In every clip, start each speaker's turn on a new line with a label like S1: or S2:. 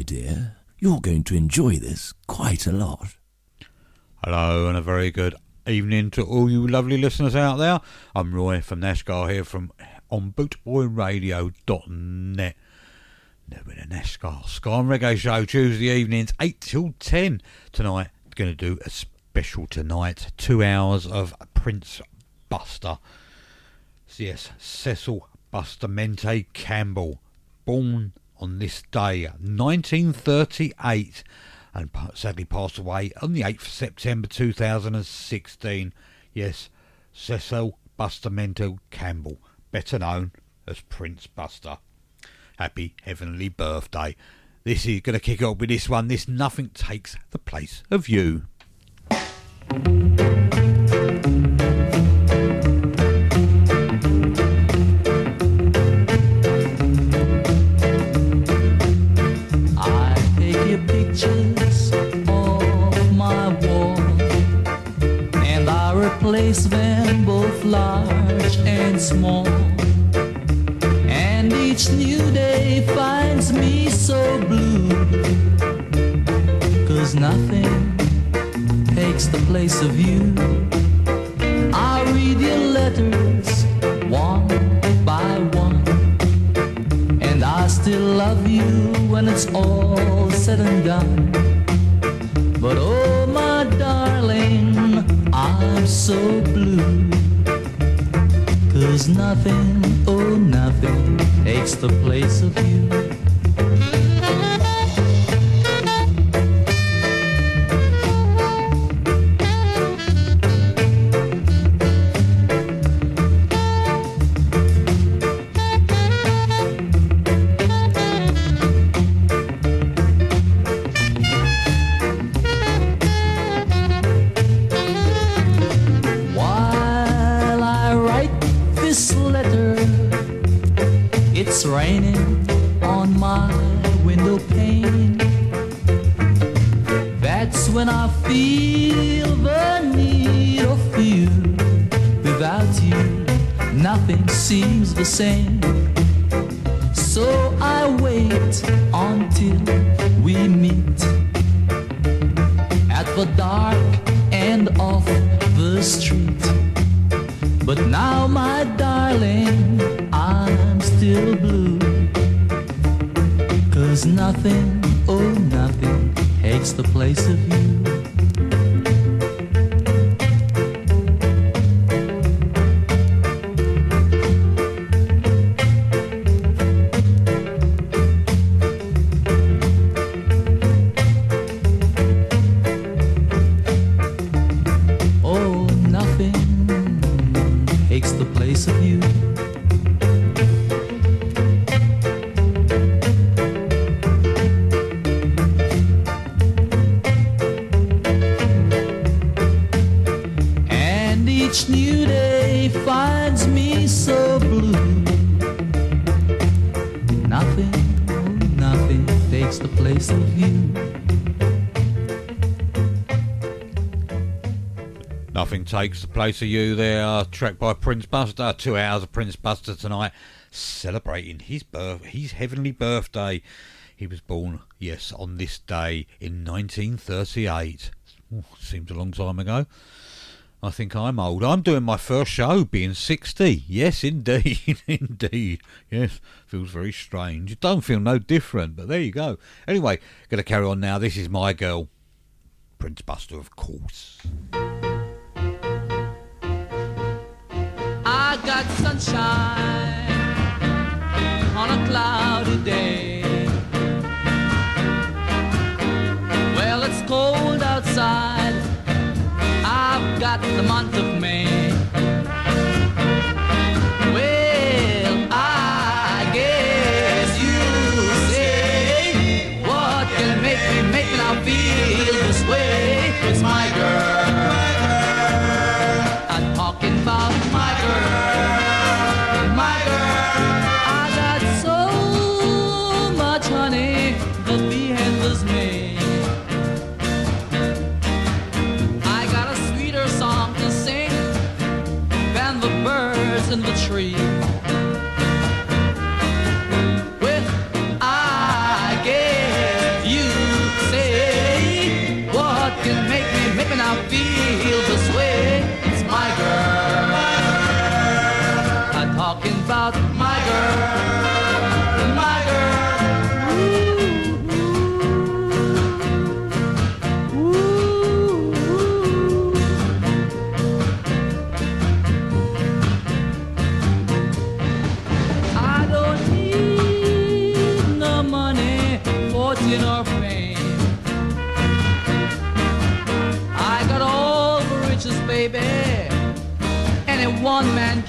S1: my dear, you're going to enjoy this quite a lot.
S2: Hello and a very good evening to all you lovely listeners out there. I'm Roy from Nashgar here from on bootboyradio.net. Doing a Nashgar Ska and Reggae show Tuesday evenings 8 till 10 tonight. Going to do a special tonight. Two hours of Prince Buster. Yes, Cecil Bustamente Campbell. Born on this day, 1938 and sadly passed away on the 8th of September 2016. Yes, Cecil Bustamente Campbell, better known as Prince Buster. Happy heavenly birthday. This is going to kick off with this one. This Nothing Takes the Place of You.
S3: Replace both large and small. And each new day finds me so blue. Cause nothing takes the place of you. I read your letters one by one. And I still love you when it's all said and done. But oh, I'm so blue. Cause nothing, oh, nothing takes the place of you. Nothing seems the same. So I wait until we meet at the dark end of the street. But now, my darling, I'm still blue. Cause nothing, oh, nothing takes the place of you. Place of you
S2: there. Uh, track by Prince Buster. Two hours of Prince Buster tonight, celebrating his birth, his heavenly birthday. He was born, yes, on this day in 1938. Ooh, seems a long time ago. I think I'm old. I'm doing my first show being 60. Yes, indeed. indeed. Yes, feels very strange. It don't feel no different, but there you go. Anyway, going to carry on now. This is my girl, Prince Buster, of course.
S3: Sunshine on a cloudy day. Well, it's cold outside. I've got the month of May.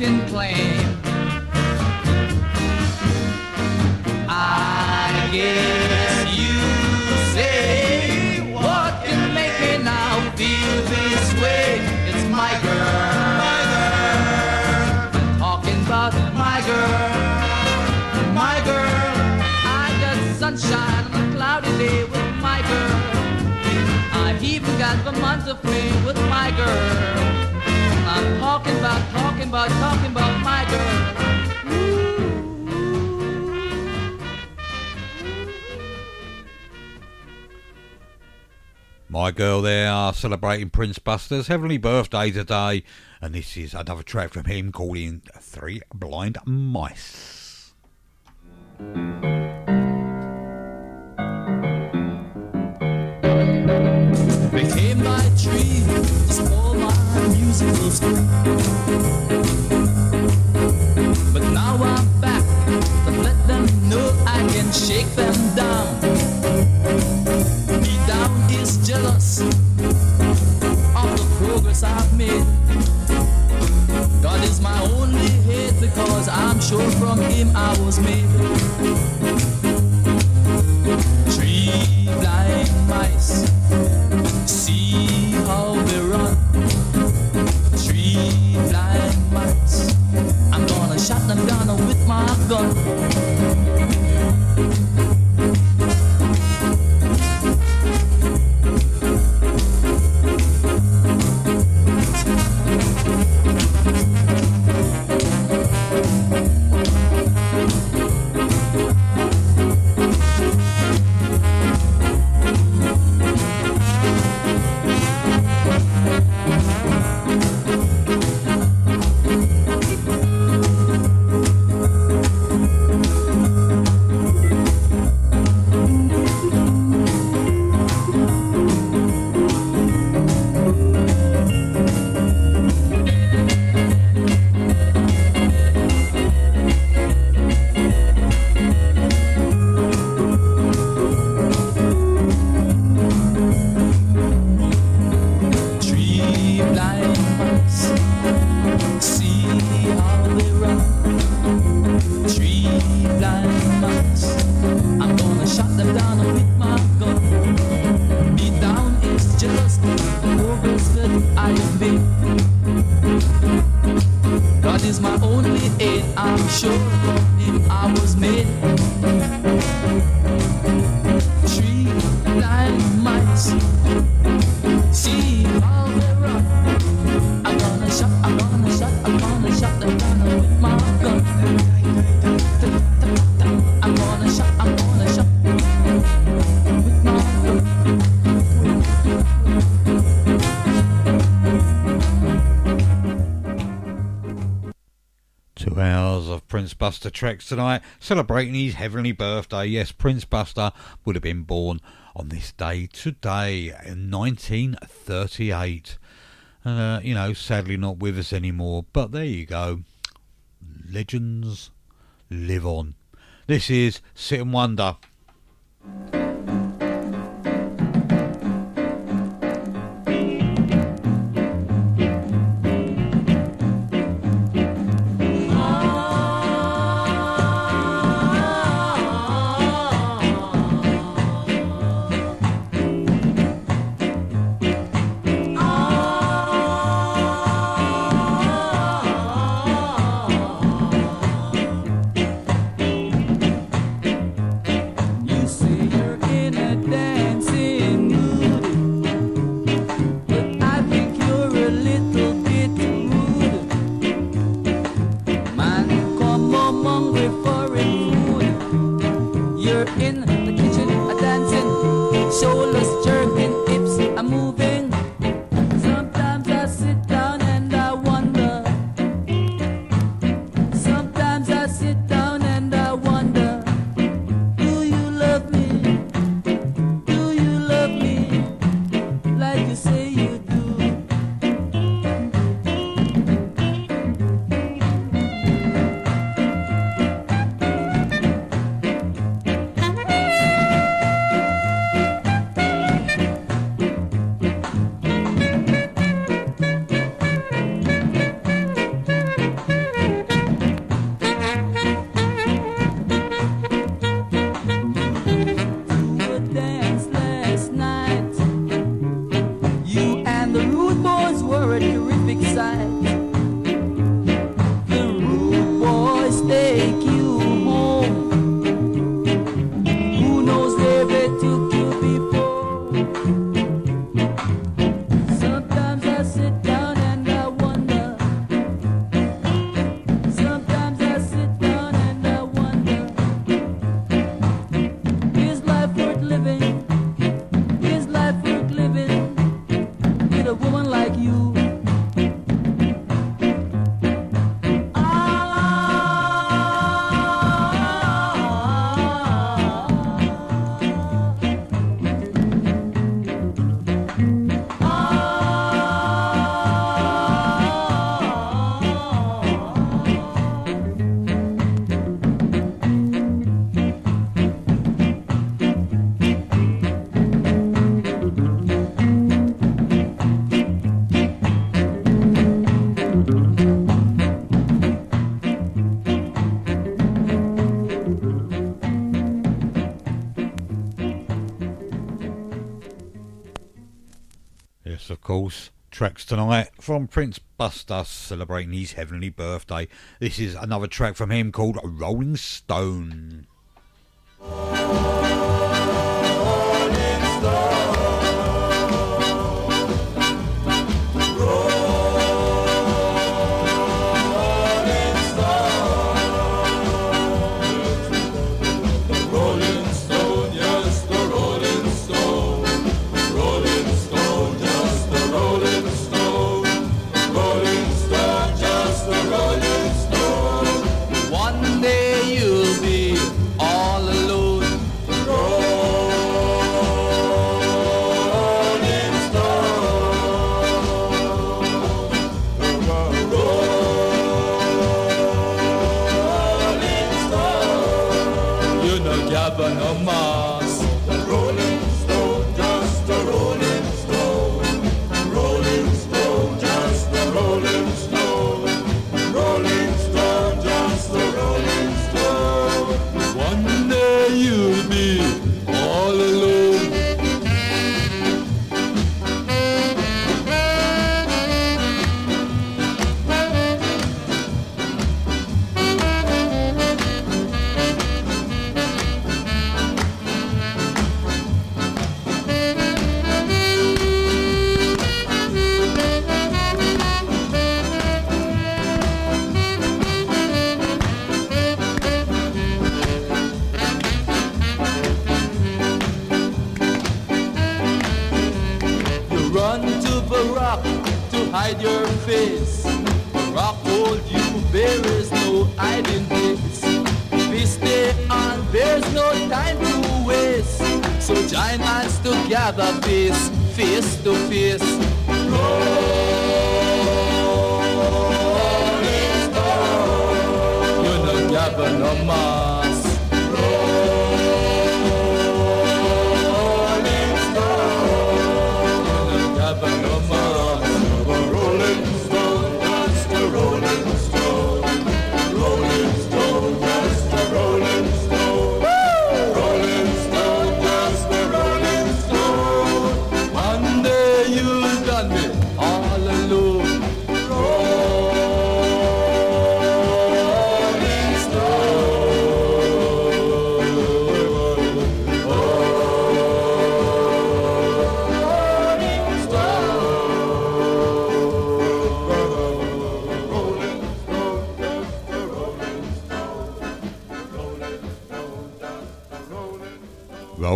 S3: Can claim. I guess you say what can make me now feel this way? It's my girl. I'm talking about my girl, my girl. I got sunshine on a cloudy day with my girl. I've even got the month of May with my girl. Talking about, talking about, talking about my girl.
S2: My girl there are celebrating Prince Buster's heavenly birthday today, and this is another track from him called in Three Blind Mice.
S3: They came by tree to my musical spree. But now I'm back to let them know I can shake them down. Down is jealous of the progress I've made. God is my only hate because I'm sure from him I was made.
S2: Prince Buster Treks tonight, celebrating his heavenly birthday. Yes, Prince Buster would have been born on this day today in 1938. Uh, you know, sadly not with us anymore, but there you go. Legends live on. This is Sit and Wonder. tracks tonight from Prince Buster celebrating his heavenly birthday. This is another track from him called Rolling Stone.
S3: Rolling Stone. run to the rock to hide your face. The rock hold you, there is no hiding place. We stay on, there's no time to waste. So join hands together, face, face to face. Roll, roll. You're not gather no more.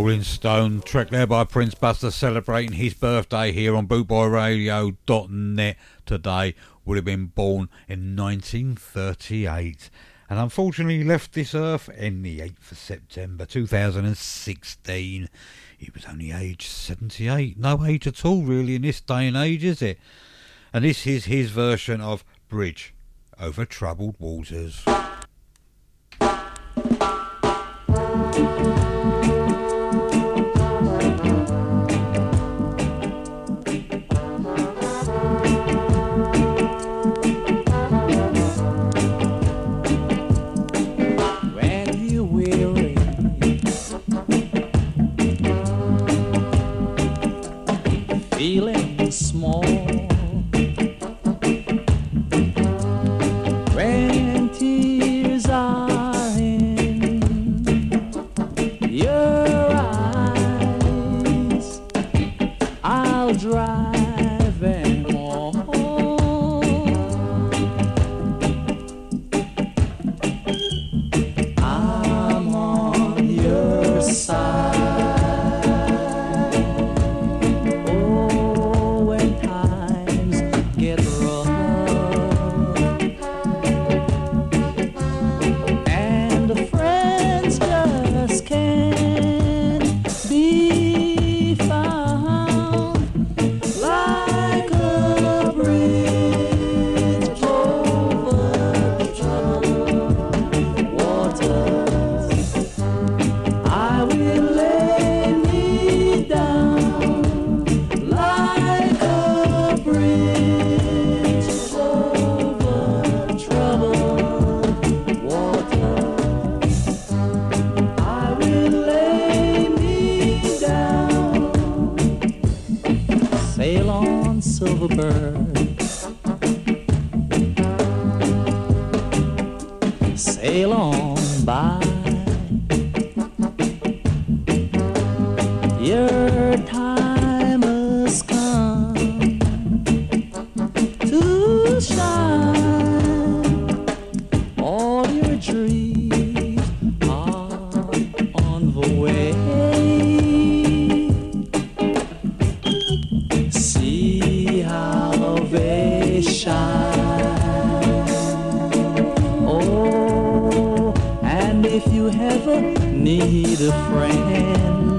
S3: Rolling Stone,
S2: track there by Prince Buster celebrating his birthday here on bootboyradio.net today. Would have been born in 1938 and unfortunately left this earth in the 8th of September 2016. He was only aged 78. No age at all, really, in this day and age, is it? And this is his version of Bridge over Troubled Waters.
S3: Bird. Need a friend,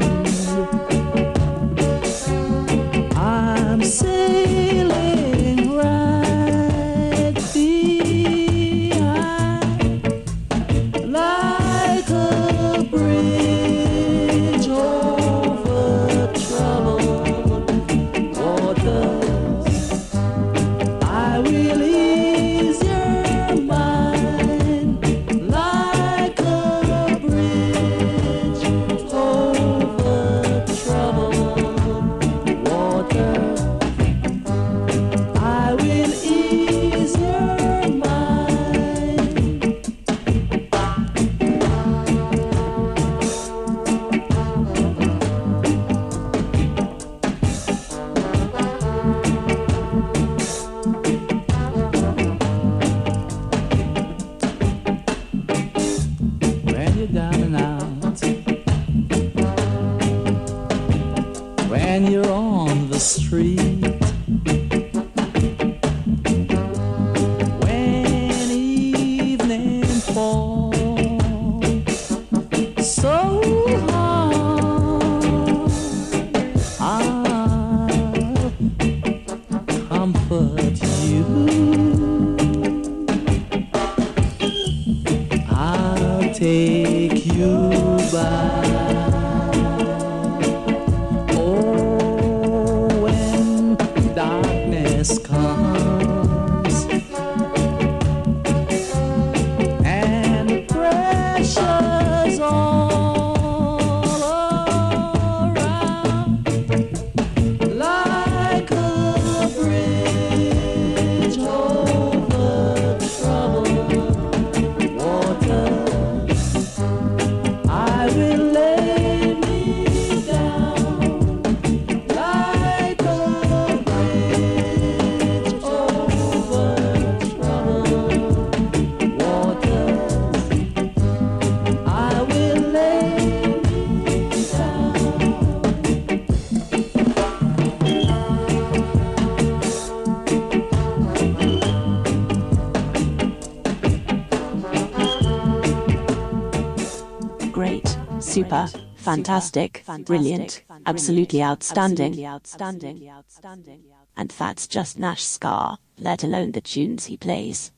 S4: super, fantastic, brilliant, absolutely outstanding, outstanding, outstanding. And that's just Nash Scar, let alone the tunes he plays.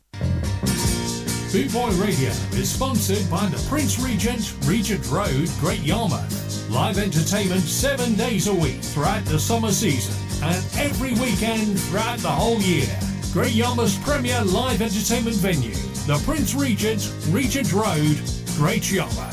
S3: Boot Boy Radio is sponsored by the Prince Regent, Regent Road, Great Yarmouth. Live entertainment seven days a week throughout the summer season and every weekend throughout the whole year. Great Yarmouth's premier live entertainment venue, the Prince Regent, Regent Road, Great Yarmouth.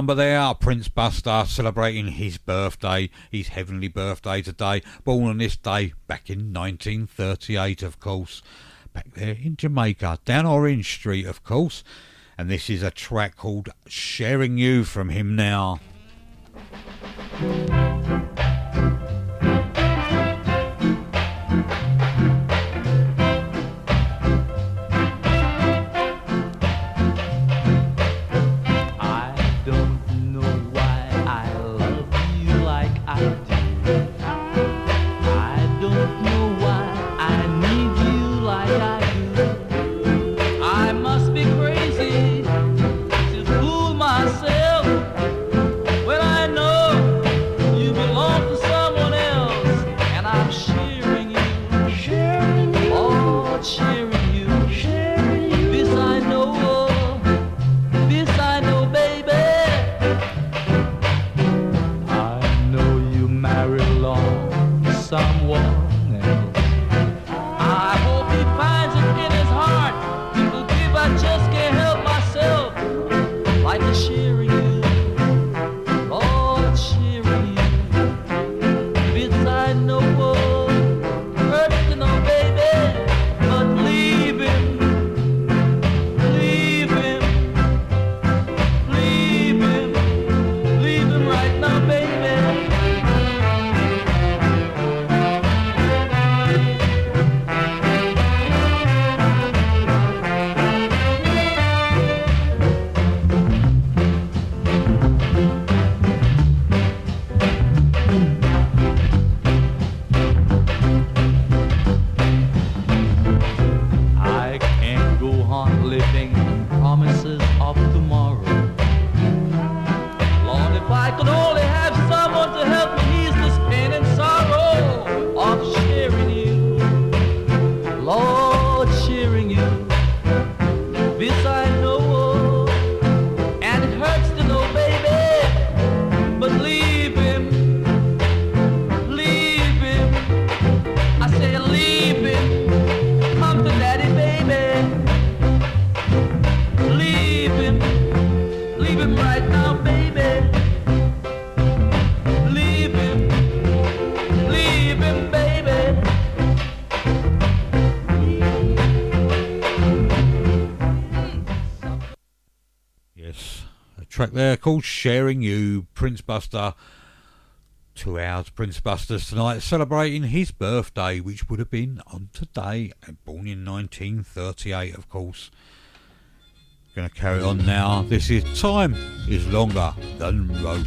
S2: number there, Prince Buster, celebrating his birthday, his heavenly birthday today, born on this day back in 1938, of course, back there in Jamaica, down Orange Street, of course. And this is a track called Sharing You from him now. They're called Sharing You, Prince Buster. Two hours, Prince Buster's tonight, celebrating his birthday, which would have been on today, born in 1938, of course. Gonna carry on now. This is Time is
S3: Longer Than Rope.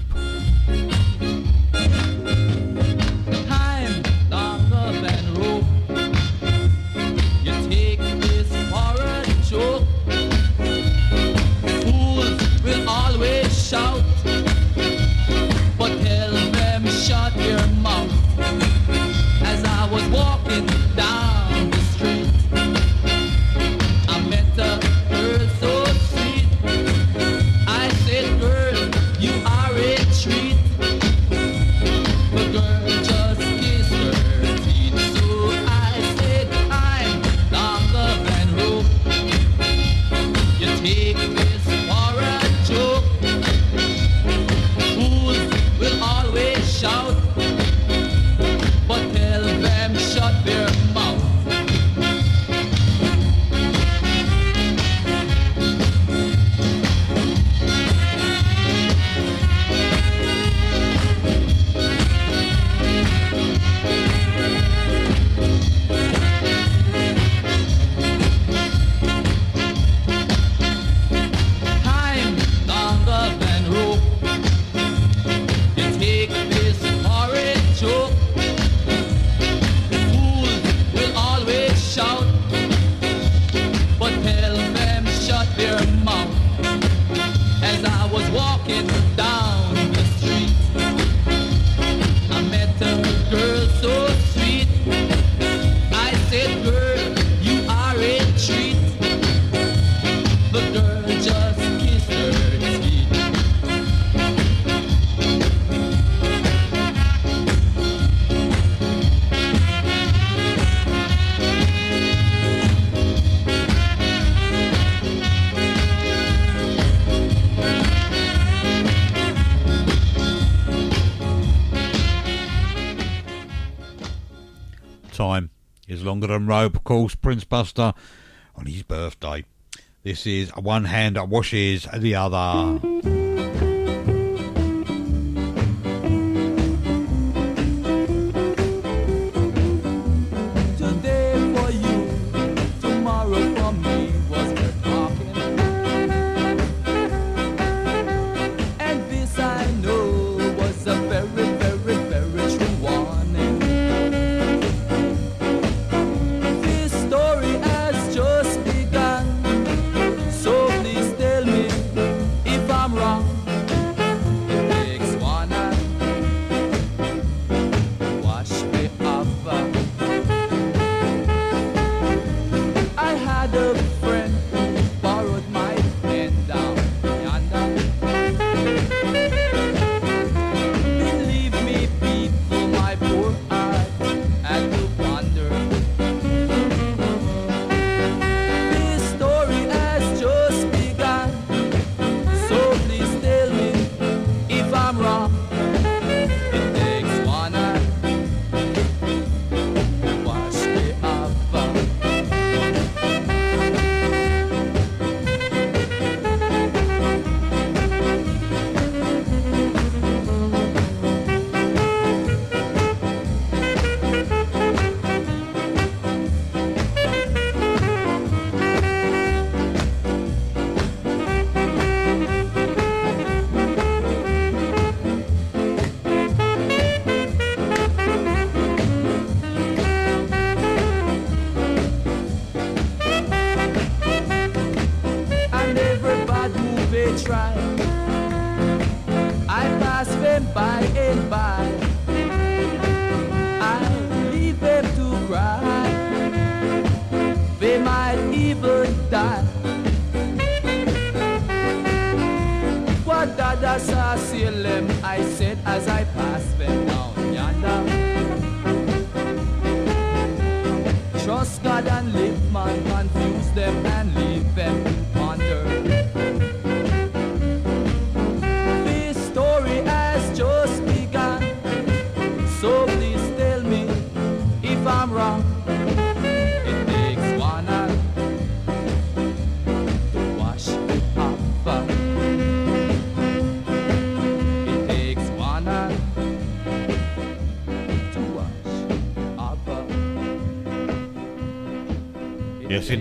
S3: Longer Than Rope,
S2: of course, Prince Buster on his birthday. This is one hand washes the other.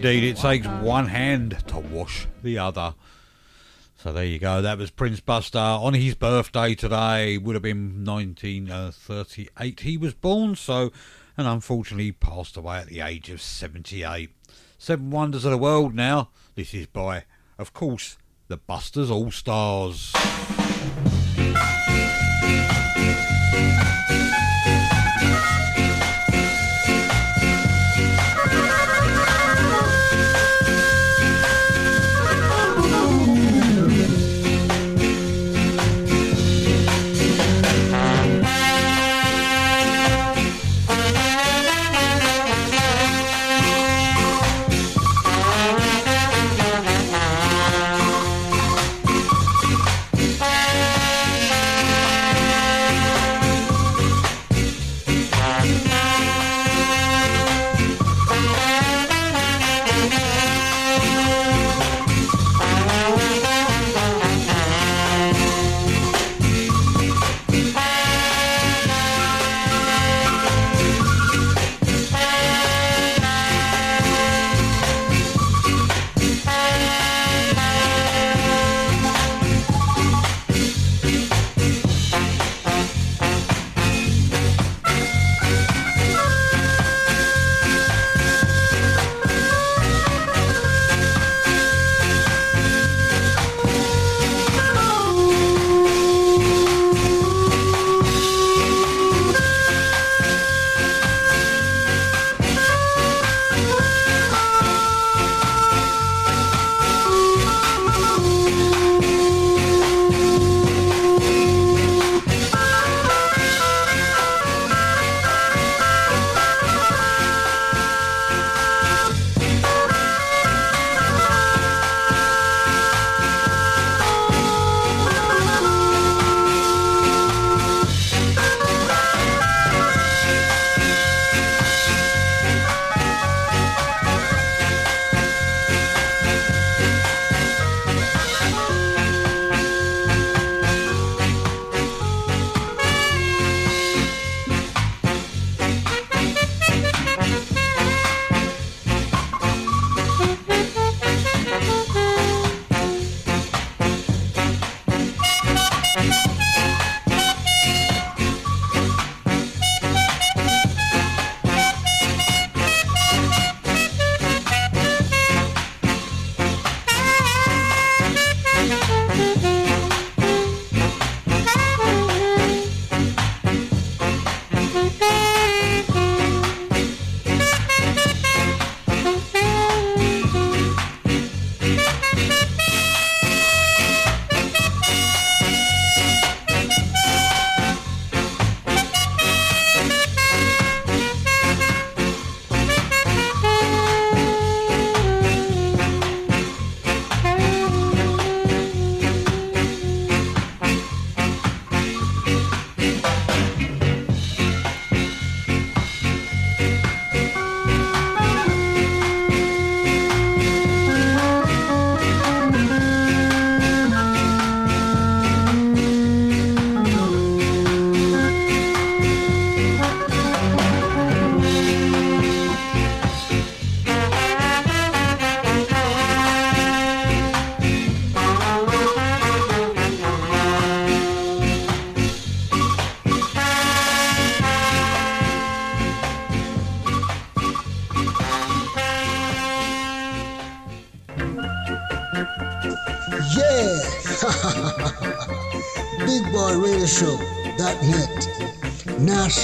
S2: Indeed, it takes one hand to wash the other. So there you go. That was Prince Buster on his birthday today. Would have been 1938. He was born, so and unfortunately passed away at the age of 78. Seven Wonders of the World now. This is by, of course, the Busters All Stars.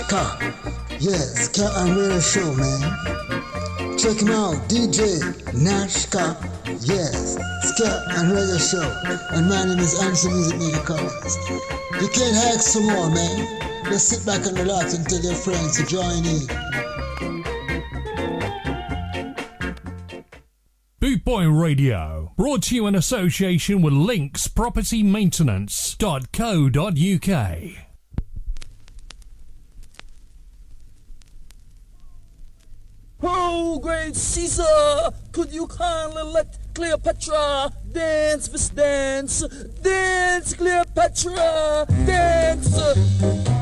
S5: Nashka. Yes, and Radio Show, man. Check him out, DJ Nashka. Yes, Ska and Radio Show. And my name is Anson Music Maker Collins. You can't ask some more, man. Just sit back and relax and tell your friends to join in.
S6: Bootboy Radio, brought to you in association with Links
S3: you let Cleopatra dance this dance? Dance, Cleopatra, dance,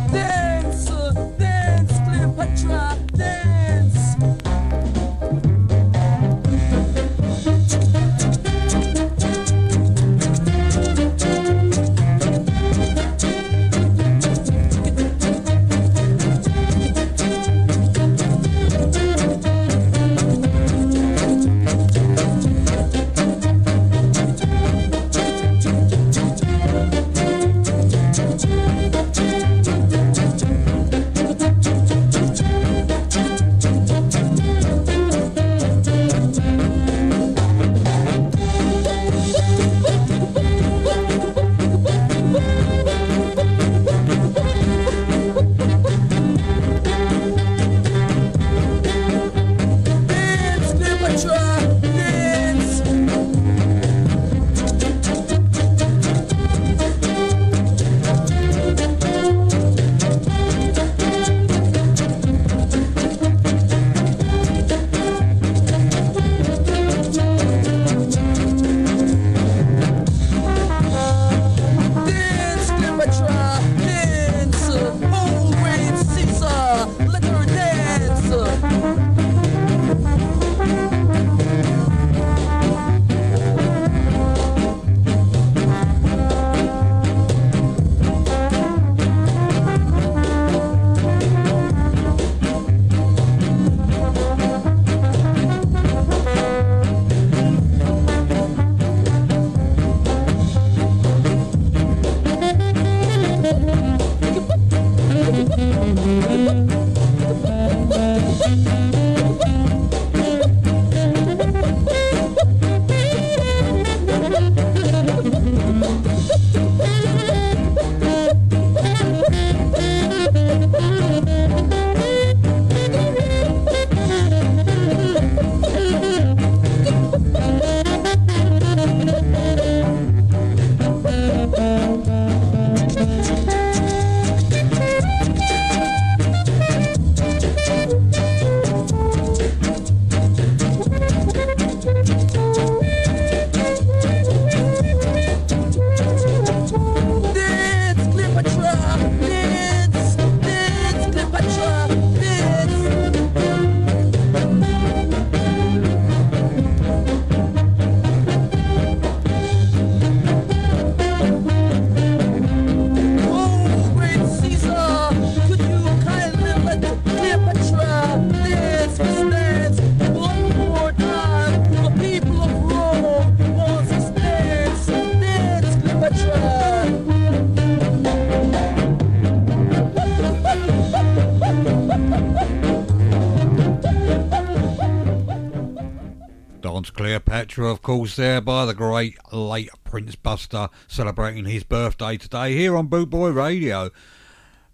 S3: Of course, there by the great late Prince Buster celebrating his birthday today here on Bootboy Radio.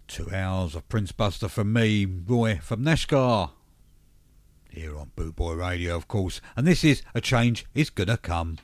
S3: Two hours of Prince Buster from me, Roy from Nashgar. Here on Bootboy Radio, of course. And this is A Change Is Gonna Come.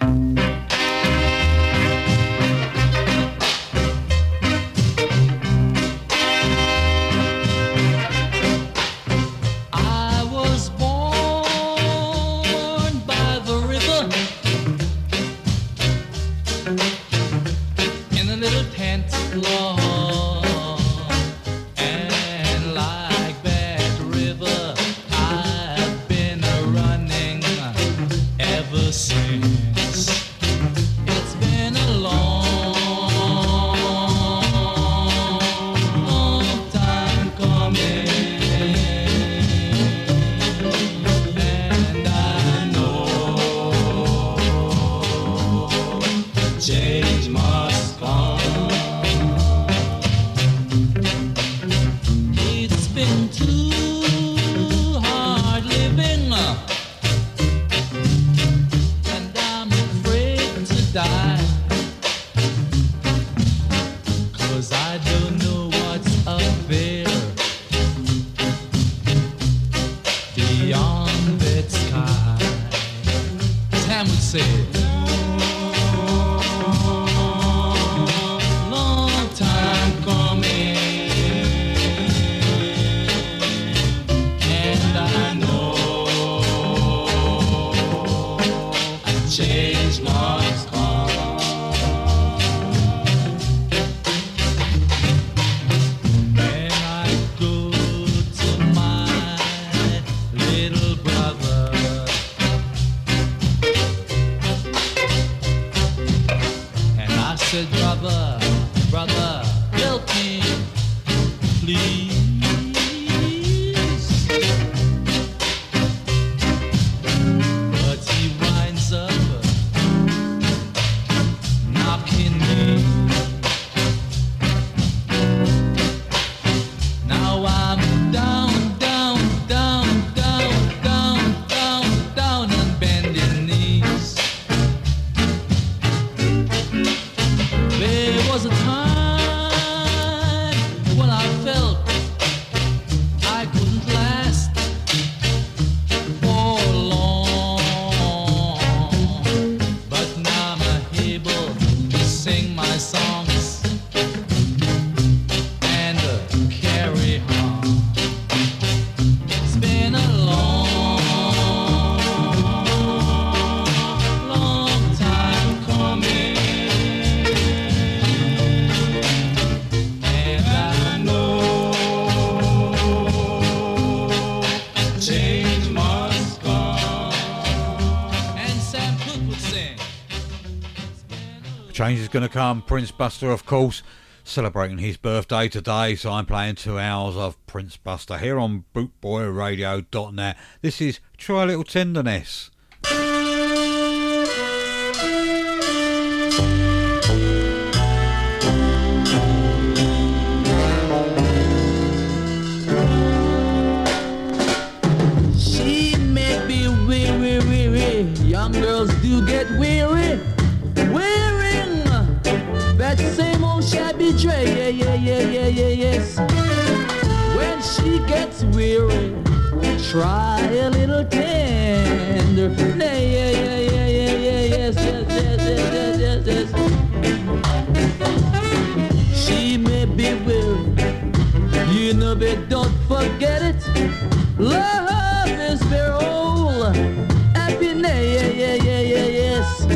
S2: Change
S3: is going to come. Prince Buster, of course, celebrating his birthday today. So I'm playing two hours of Prince Buster here on bootboyradio.net. This is Try a Little Tenderness.
S2: Same old shabby tray. Yeah, yeah, yeah, yeah, yeah, yes. When she gets weary, try a little tender. Yeah, yeah, yeah, yeah, yeah, yeah, yes, yes, yes, yes, yes, yes, yes. She may be weary. You know, but don't forget it. Love is very old. Happiness, yeah, yeah, yeah, yeah, yes.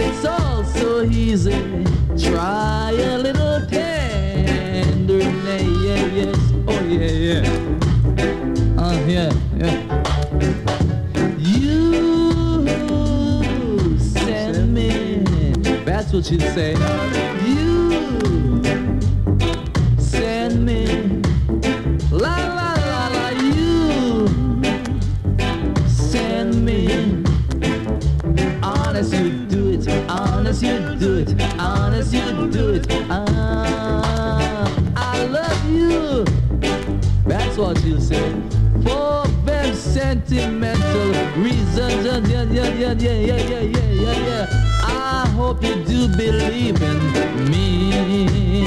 S2: It's all so easy. Try a little tenderness, yeah, yes. Oh, yeah, yeah. Uh, yeah, yeah. You send me. That's what she'd say. Honest, you do it. Honest, you do it. Ah, I love you. That's what she'll say. For very sentimental reasons.
S3: Yeah, yeah, yeah, yeah, yeah, yeah, yeah, yeah, yeah. I hope you do believe in me.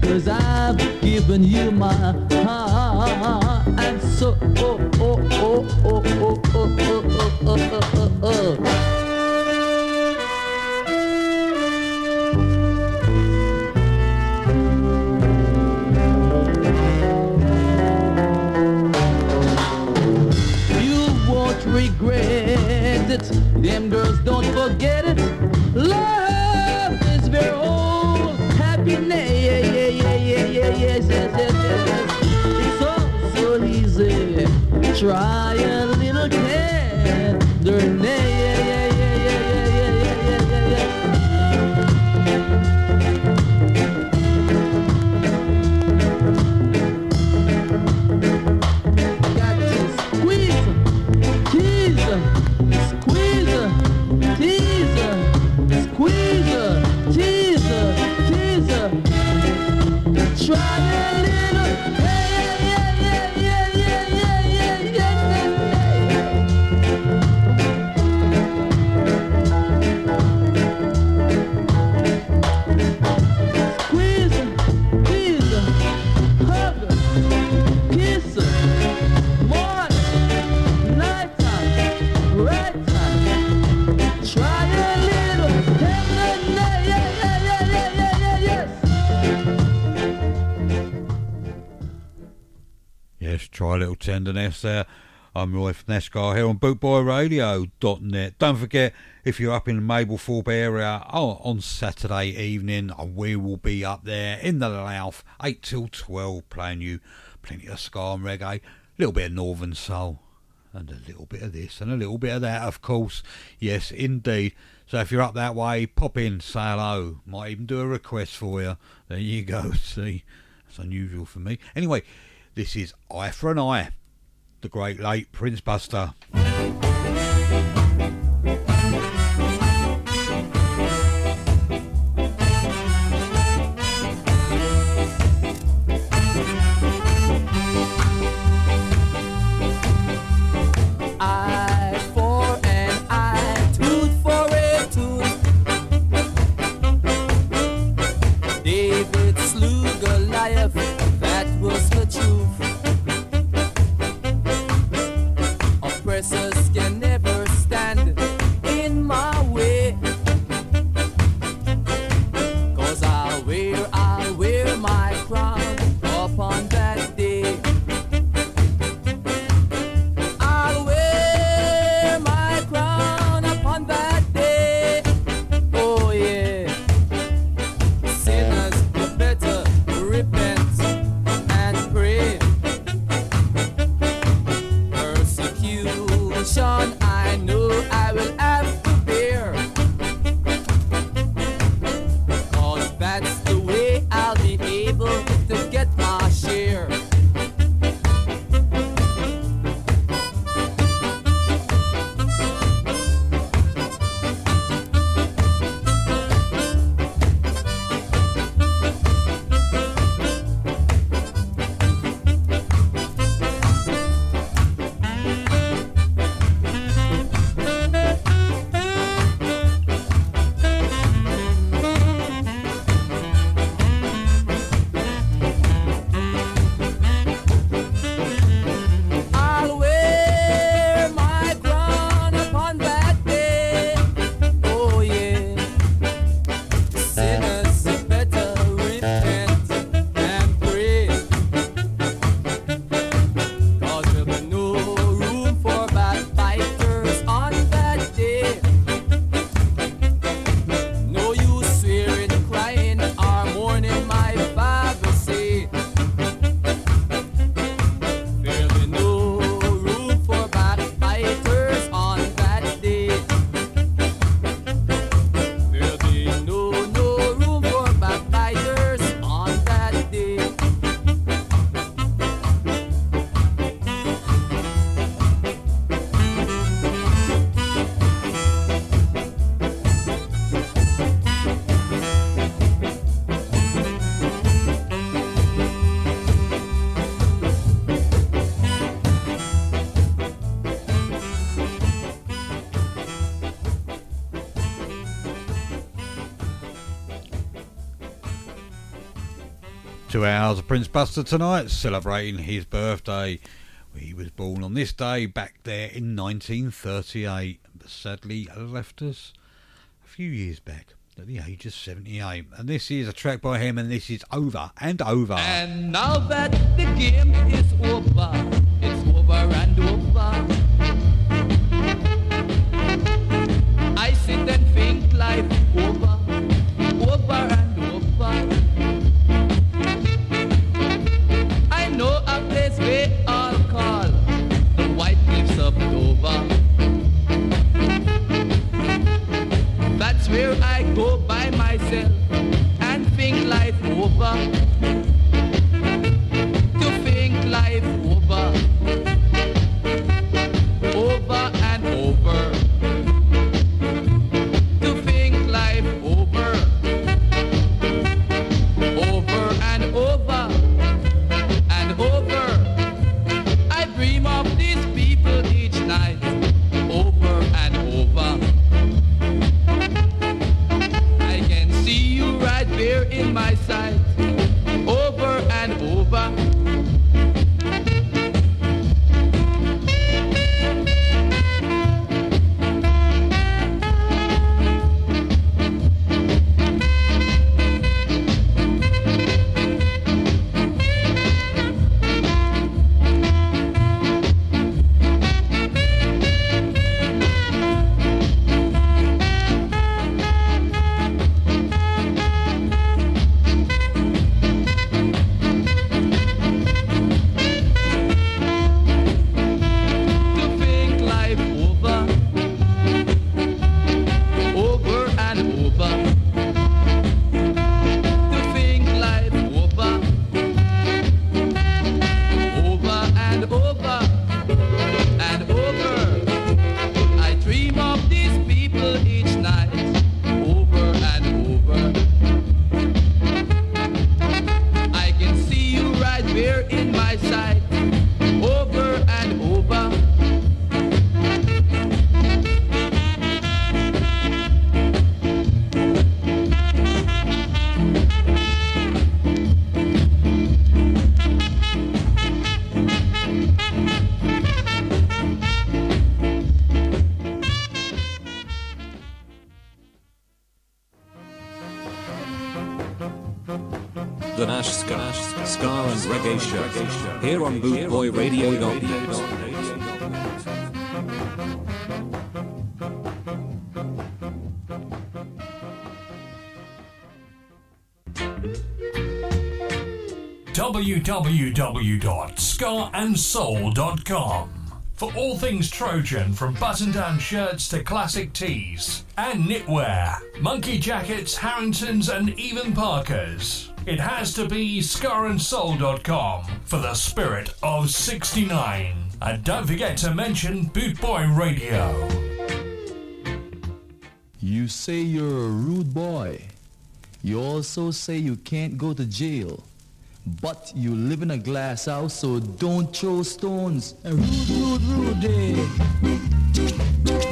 S3: Cause I've given you my heart. And so, oh, oh, oh, oh, oh, oh, oh, oh, oh, oh, oh, oh. Regret it. Them girls don't forget it. Love is very old. Happiness, yeah, yeah, yeah, yeah, yeah, yes, yes, yes, yes, yes. It's so, so easy. Try a try a little tenderness
S2: there. I'm Roy from here on bootboyradio.net. Don't forget, if you're up in the Mablethorpe area oh, on Saturday evening, uh, we will be up there in the Louth, 8 till 12, playing you plenty of ska and reggae, a little bit of Northern Soul, and a little bit of this and a little bit of that, of course. Yes, indeed. So if you're up that way, pop in, say hello. Might even do a request for you. There you go. See, that's unusual for me. Anyway, this is Eye for an Eye, the great late Prince Buster. Two hours of Prince Buster tonight, celebrating his birthday. He was born on this day back there in 1938, but sadly left us a few years back at the age of 78. And this is a track by him, and this is Over and Over.
S3: And now that the game is over, it's over and over.
S6: www.skaandsoul.com for all things Trojan from button down shirts to classic tees and knitwear, monkey jackets, Harringtons, and even Parkers. It has to be skaandsoul.com for the spirit of 69. And don't forget to mention Bootboy Radio.
S7: You say you're a rude boy. You also say you can't go to jail. But you live in a glass house, so don't throw stones. Rude, rude, rude day.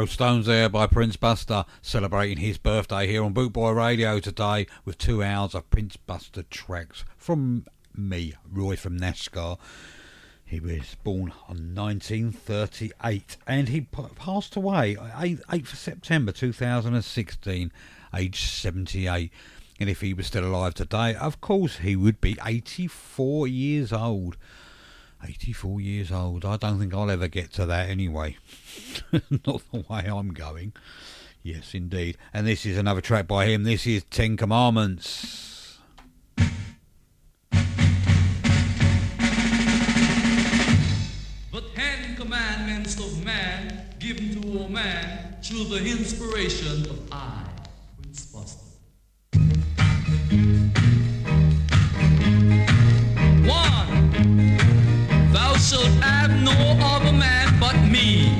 S2: Throw Stones there by Prince Buster, celebrating his birthday here on Bootboy Radio today with two hours of Prince Buster tracks from me, Roy from Nashgar. He was born on 1938 and he passed away 8th, 8th of September 2016, aged 78. And if he was still alive today, of course he would be 84 years old. 84 years old. I don't think I'll ever get to that anyway. Not the way I'm going. Yes, indeed. And this is another track by him. This is Ten Commandments.
S3: The Ten Commandments of man, given to all man through the inspiration of I, Prince Buster. One, shalt have no other man but me.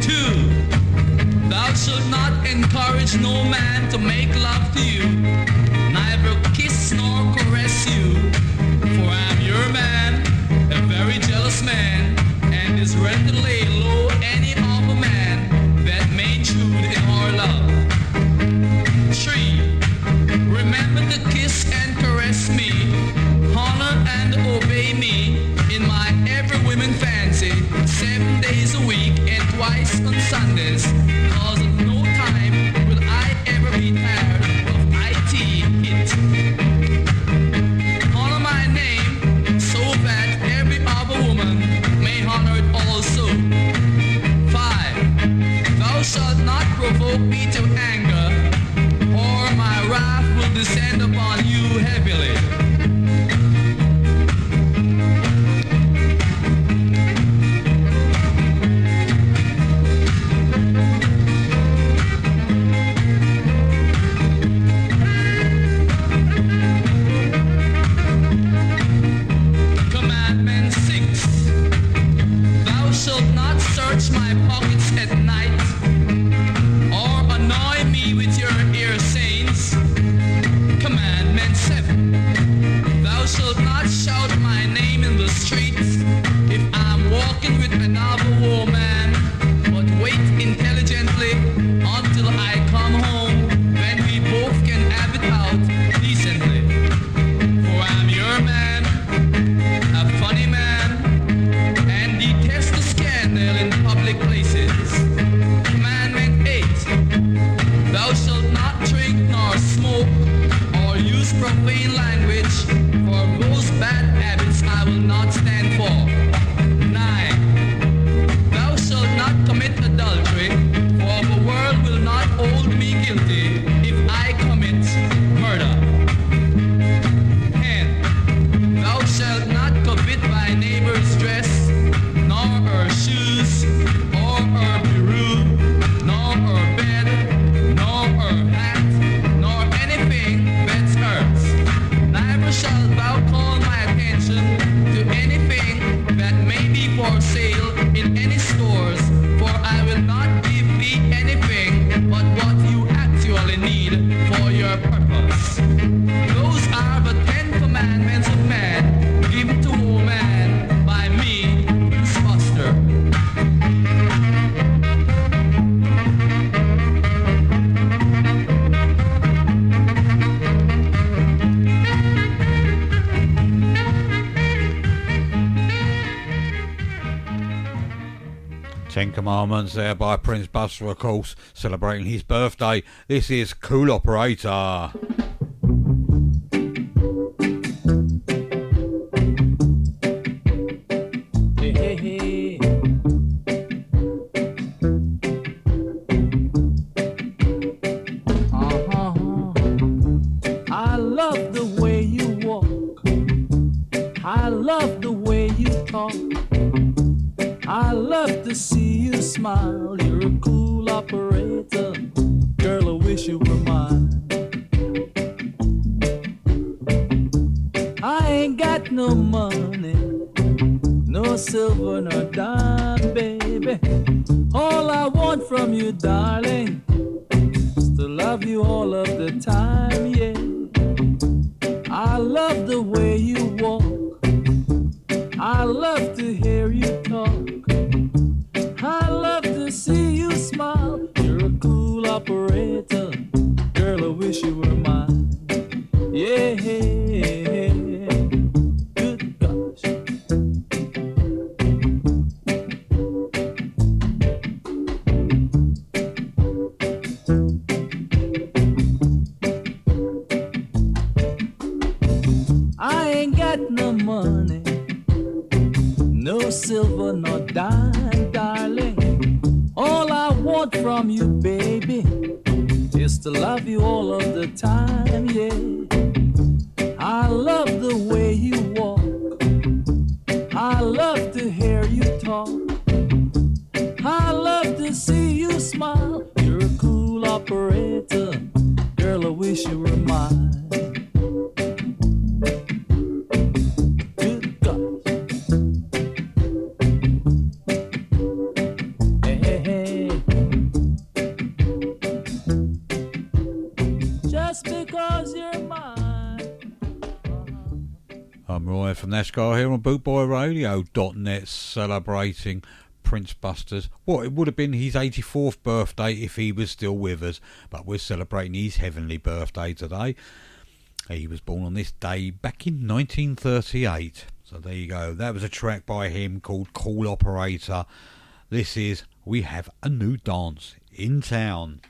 S3: Two, thou shalt not encourage no man to make love to you, neither kiss nor caress you. For I am your man, a very jealous man, and is ready to lay low any other man that may intrude in our love. Three, remember to kiss and women fancy, seven days a week and twice on Sundays, cause at no time will I ever be tired of IT it. Honor my name so that every other woman may honor it also. Five, thou shalt not provoke me to anger, or my wrath will descend upon you heavily. Commandments
S2: there by Prince Buster, of course, celebrating his birthday. This is Cool Operator.
S3: celebrating Prince Buster's. What well, it would have been his 84th birthday if he was still with us, but we're celebrating his heavenly birthday today. He was born on this day back in 1938. So there you go. That was a track by him called Call Operator. This is We Have a New Dance in Town.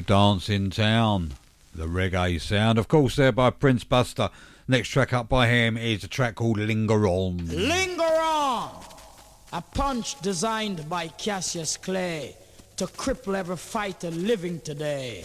S2: Dance in Town, the reggae sound.
S3: Of course, there by Prince Buster. Next track up by him is a track called Linger On.
S8: Linger On! A punch designed by Cassius Clay to cripple every fighter living today.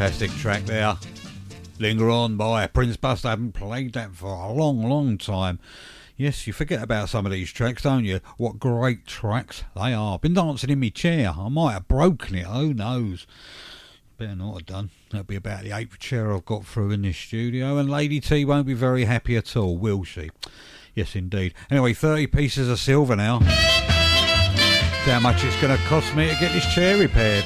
S3: Fantastic track there. Linger On by Prince Buster. I haven't played that for a long, long time. Yes, you forget about some of these tracks, don't you? What great tracks they are. Been dancing in my chair. I might have broken it. Who knows? Better not have done. That'll be about the eighth chair I've got through in this studio. And Lady T won't be very happy at all, will she? Yes, indeed. Anyway, 30 pieces of silver now. how much it's going to cost me to get this chair repaired.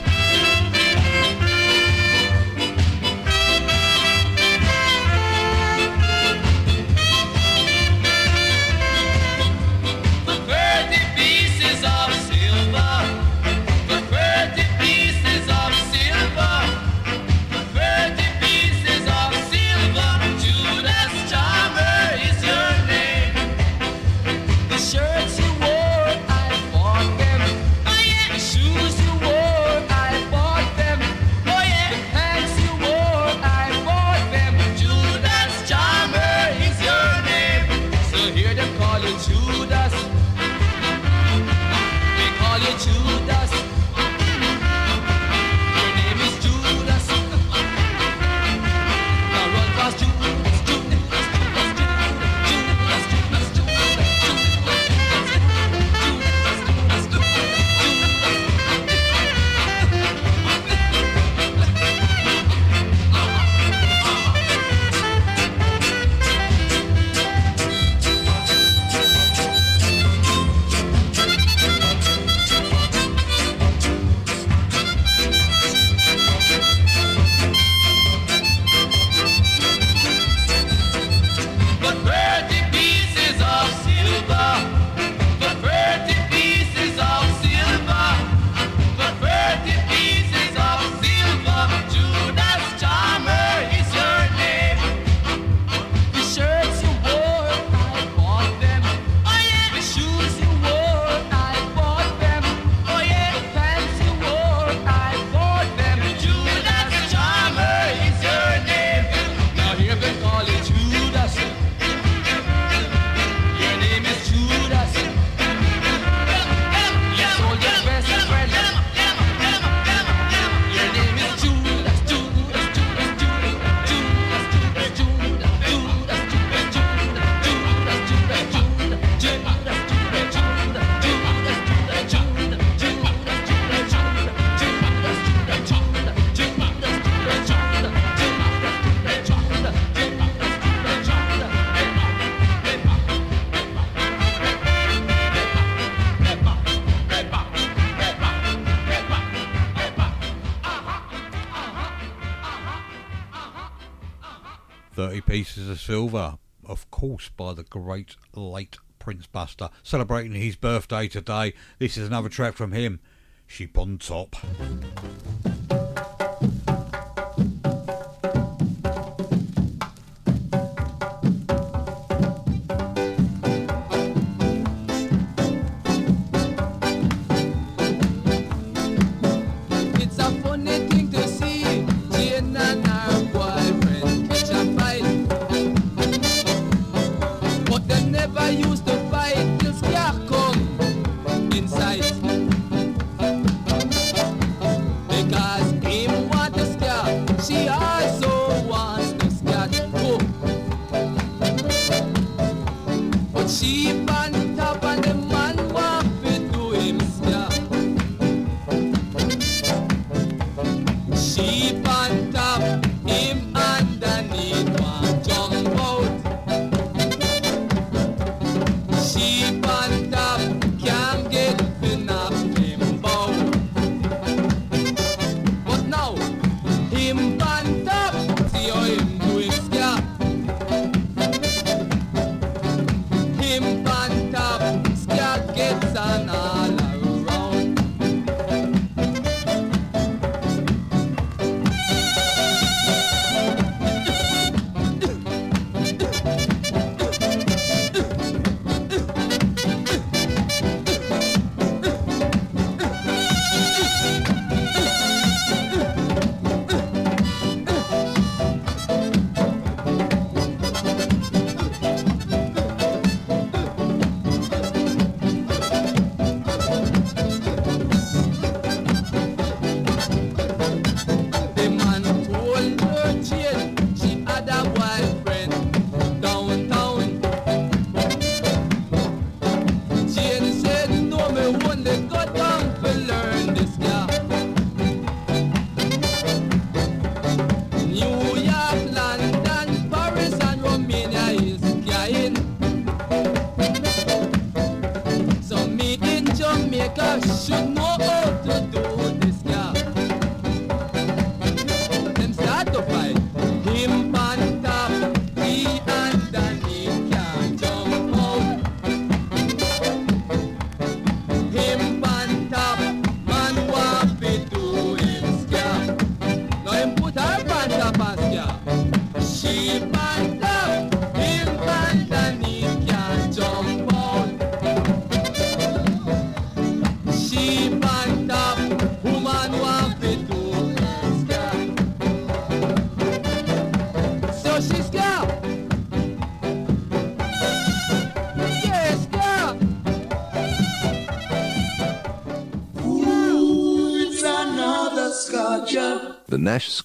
S3: Pieces of Silver, of course, by the great late Prince Buster, celebrating his birthday today. This is another track from him, Sheep on Top.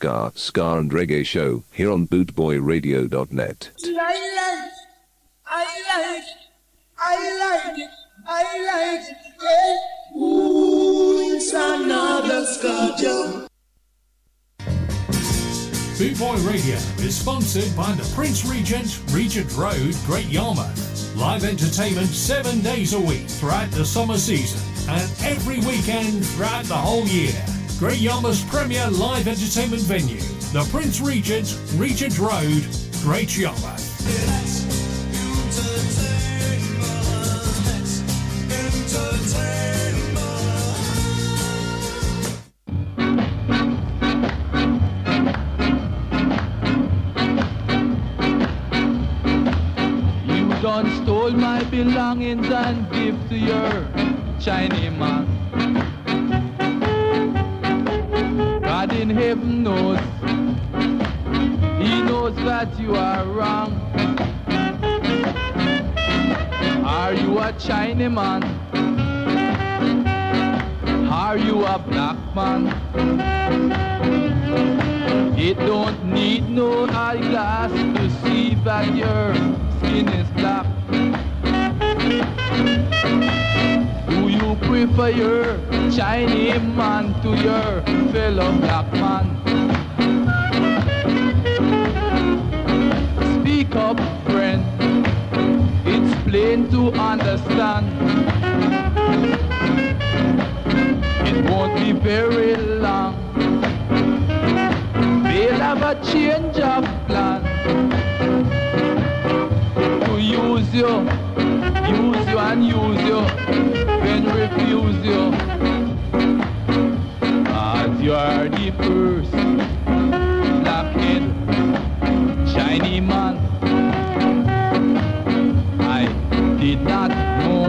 S9: Ska, Ska and Reggae Show, here on bootboyradio.net.
S10: I like. I like. I like it. Ooh, it's another.
S6: Boot Boy Radio is sponsored by the Prince Regent, Regent Road, Great Yarmouth. Live entertainment seven days a week throughout the summer season and every weekend throughout the whole year. Great Yarmouth's premier live entertainment venue, the Prince Regent, Regent Road, Great Yarmouth.
S3: Done stole my belongings and give to your Chinese man. In heaven knows, He knows that you are wrong. Are you a Chinese man? Are you a black man? It don't need no eyeglass to see that your skin is black. You prefer your Chinese man to your fellow black man? Speak up, friend. It's plain to understand. It won't be very long. They'll have a change of plan to use you, use you and use you, refuse you. As you are the first blackhead shiny man. I did not know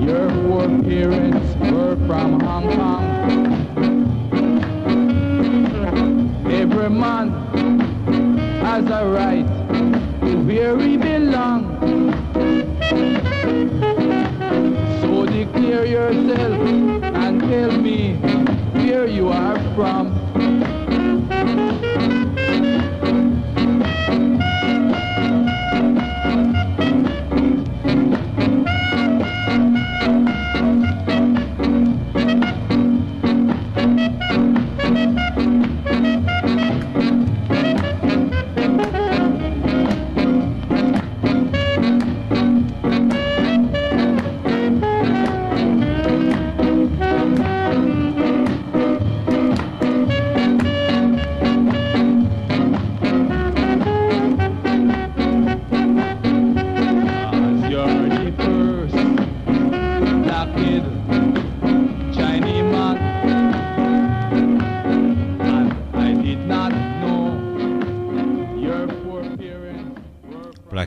S3: your four parents were from Hong Kong. Every man has a right to where yourself and tell me where you are from.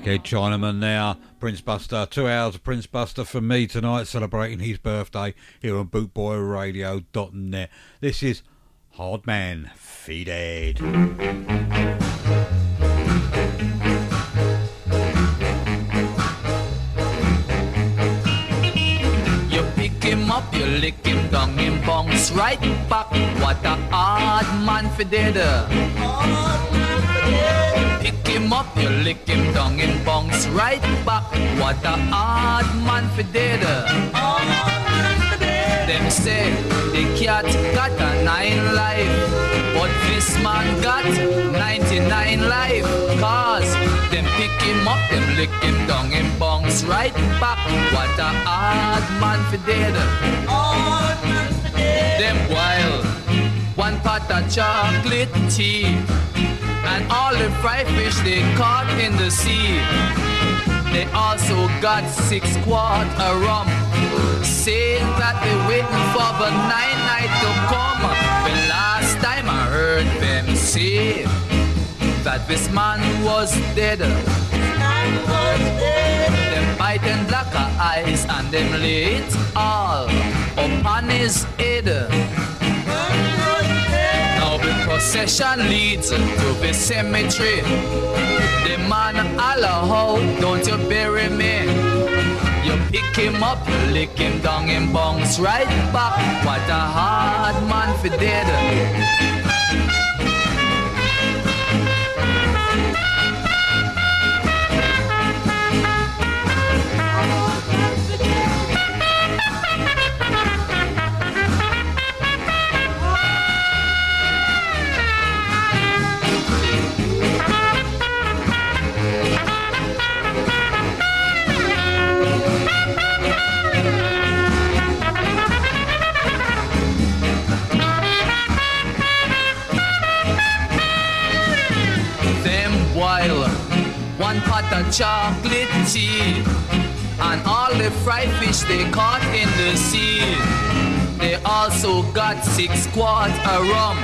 S3: Blackhead
S2: Chinaman now. Prince Buster. Two hours of Prince Buster from me tonight, celebrating his birthday here on bootboyradio.net. This is Hard Man Fe Dead.
S11: You pick him up, you lick him down, him bounce right back. What a hard man for did. Pick him up, you lick him down, him bounce right back. What a hard man for did. Them say the cat got a nine life, but this man got 99 life. Cause them pick him up, them lick him down, him bounce right back. What a hard man for dead. Them wild, one pot of chocolate tea, and all the fried fish they caught in the sea. They also got six quart of rum, saying that they waiting for the night night to come. The last time I heard them say that this man was dead. Them biting black eyes and them it all upon his head. Procession leads to the cemetery. The man holla how don't you bury me? You pick him up, you lick him down and bounce right back. What a hard man for dead.
S3: Chocolate tea and all the fried fish they caught in the sea. They also got six quarts of rum.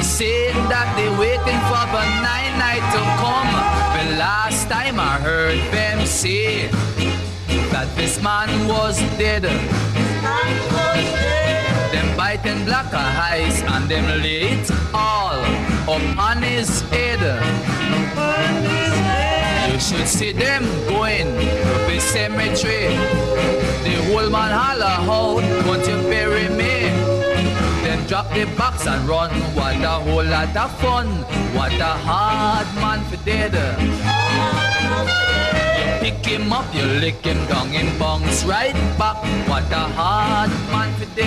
S3: Saying that they're waiting for the nine night to come. The last time I heard them say that this man was dead. Them biting black eyes and them lay all upon his head. You should see them going to the cemetery. The whole man holler out, won't you bury me? Then drop the box and run. What a whole lot of fun. What a hard man for dead. Pick him up, you lick him down, him bounce right back. What a hard man for. You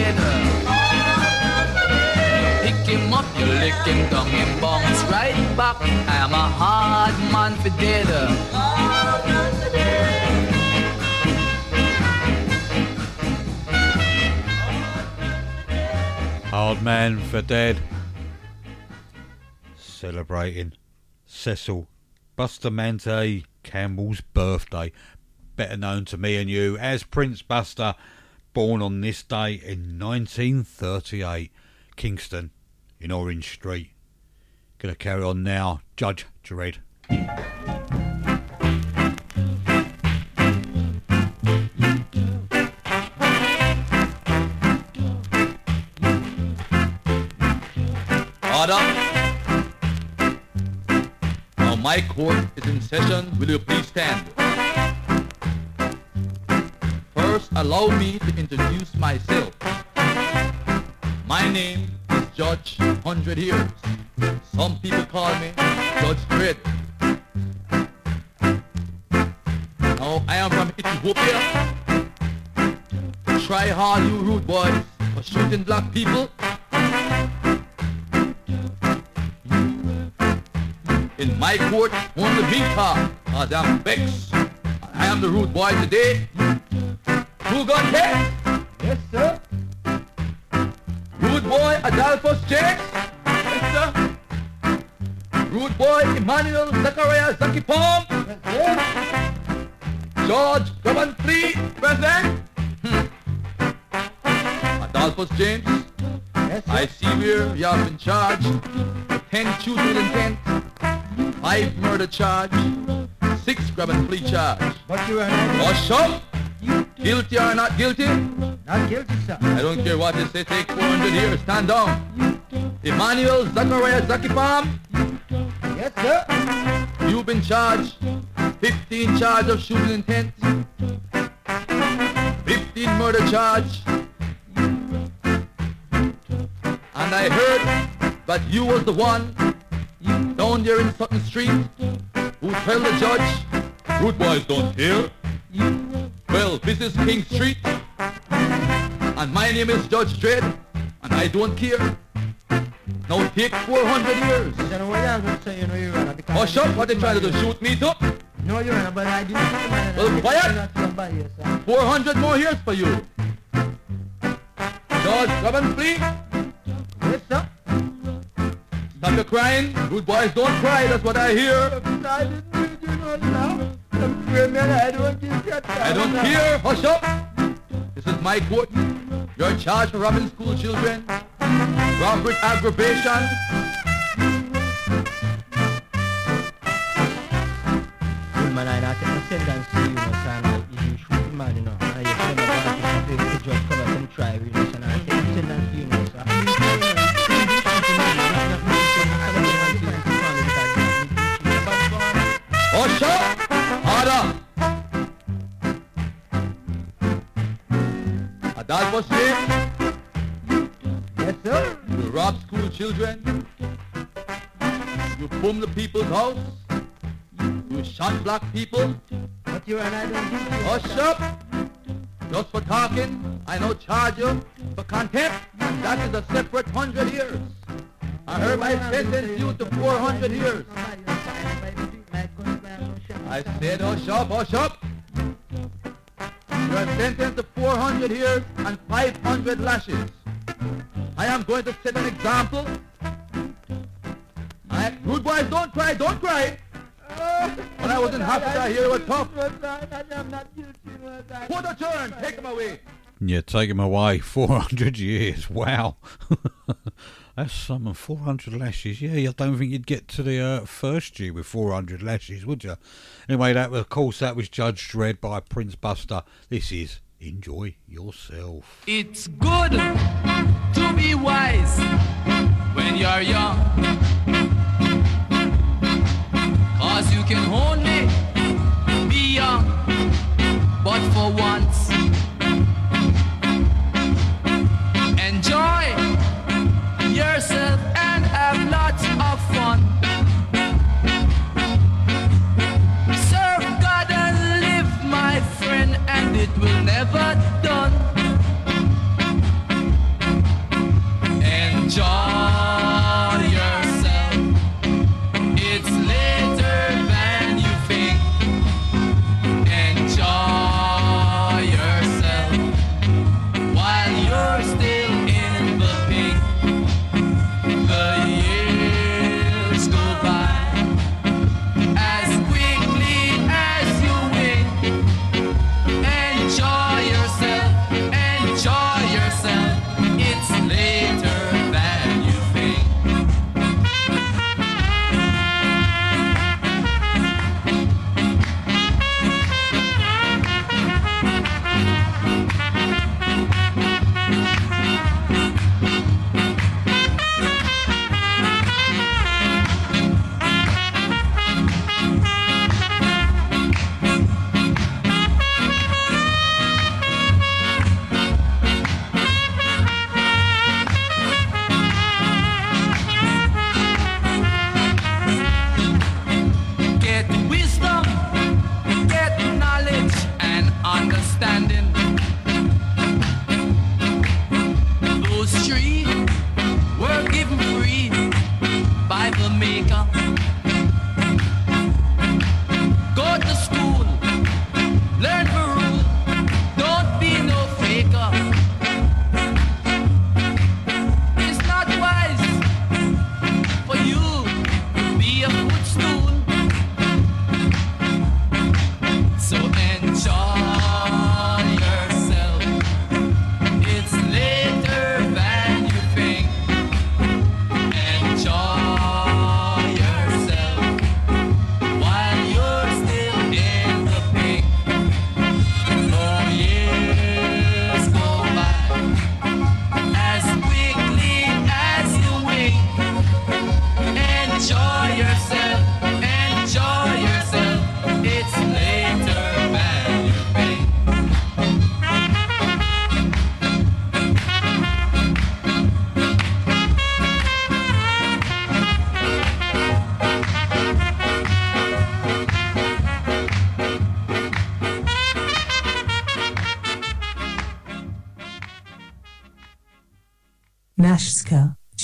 S3: pick him up, you lick him down, him bounce right back. I am a hard man for dead.
S2: Hard man for dead. Celebrating Cecil Bustamente Campbell's birthday, better known to me and you as Prince Buster, born on this day in 1938, Kingston, in Orange Street. Gonna carry on now, Judge Dread.
S12: Order. My court is in session. Will you please stand? First, allow me to introduce myself. My name is Judge Hundred Years. Some people call me Judge Dread. Now, I am from Ethiopia. Try hard, you rude boys, for shooting black people. In my court, only me talk, Madam Bex. I am the rude boy today. Who got case? Yes, sir. Rude boy Adolphus Jakes? Yes, sir. Rude boy Emmanuel Zachariah Zaki Palm? Yes, sir. George Coventry, present? Hmm. Adolphus James? Yes, sir. I see where you have been charged. Ten shooting intent, five murder charge, six grab and flee charge. But you are not. Hush up! Guilty or not guilty? Not guilty, sir. I don't care what you say, take 400 years, stand down. Emmanuel Zachariah Zakipam? Yes, sir. You've been charged. 15 charge of shooting intent. 15 murder charge. And I heard that you was the one down there in Sutton Street who tell the judge, rude boys don't hear. Well, this is King Street, and my name is Judge Dread, and I don't care. Now take 400 years. Hush oh, up, what they trying to do, shoot me too? No, Your Honor, but I didn't. Well, quiet. 400 more years for you. Judge, come and please. Yes, sir. Stop your crying. Good boys don't cry, that's what I hear. I didn't. I don't I care. Hush up. This is my court. You're charged for robbing school children. Robbery aggravation.
S13: man, I not no sentence to you, no, son, you shoot man, you know, you never go to come back and try, you
S12: Order! Adolphus James? Yes, sir. You rob school children. You boom the people's house. You shot black people. But you and I don't do Hush up! Just for talking, I no charge you for contempt, and that is a separate hundred years. I heard I sentence you to 400 years. I said hush up, hush up. You are sentenced to 400 years and 500 lashes. I am going to set an example. I, rude boys, don't cry, don't cry.
S13: When I was in hospital here, it was tough. Put a turn, take him away.
S2: Yeah, take him away. 400 years. Wow. That's something. 400 lashes. Yeah, I don't think you'd get to the uh, first year with 400 lashes, would you? Anyway, that of course, that was Judge Dread by Prince Buster. This is Enjoy Yourself.
S3: It's good to be wise when you're young. Cause you can only be young, but for once.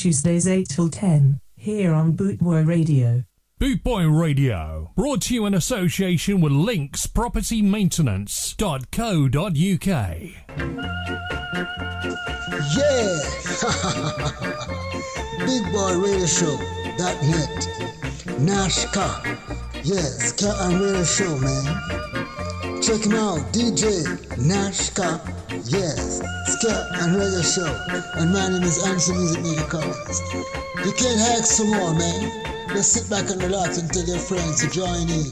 S14: Tuesdays 8 till 10, here on Bootboy Radio.
S6: Bootboy Radio, brought to you in association with Links Property Maintenance.co.uk.
S5: Yeah! Big Boy Radio Show, that hit. Nashka. Yes, Ska and Radio Show, man. Check him out, DJ Nashka. Yes, Ska and Radio Show. And my name is Anson Music Maker Collins. You can't hack some more, man. Just sit back and relax and tell your friends to join in.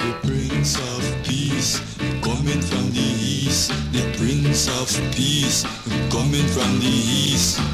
S10: The Prince of Peace, coming from the east. The Prince of Peace, coming from the east.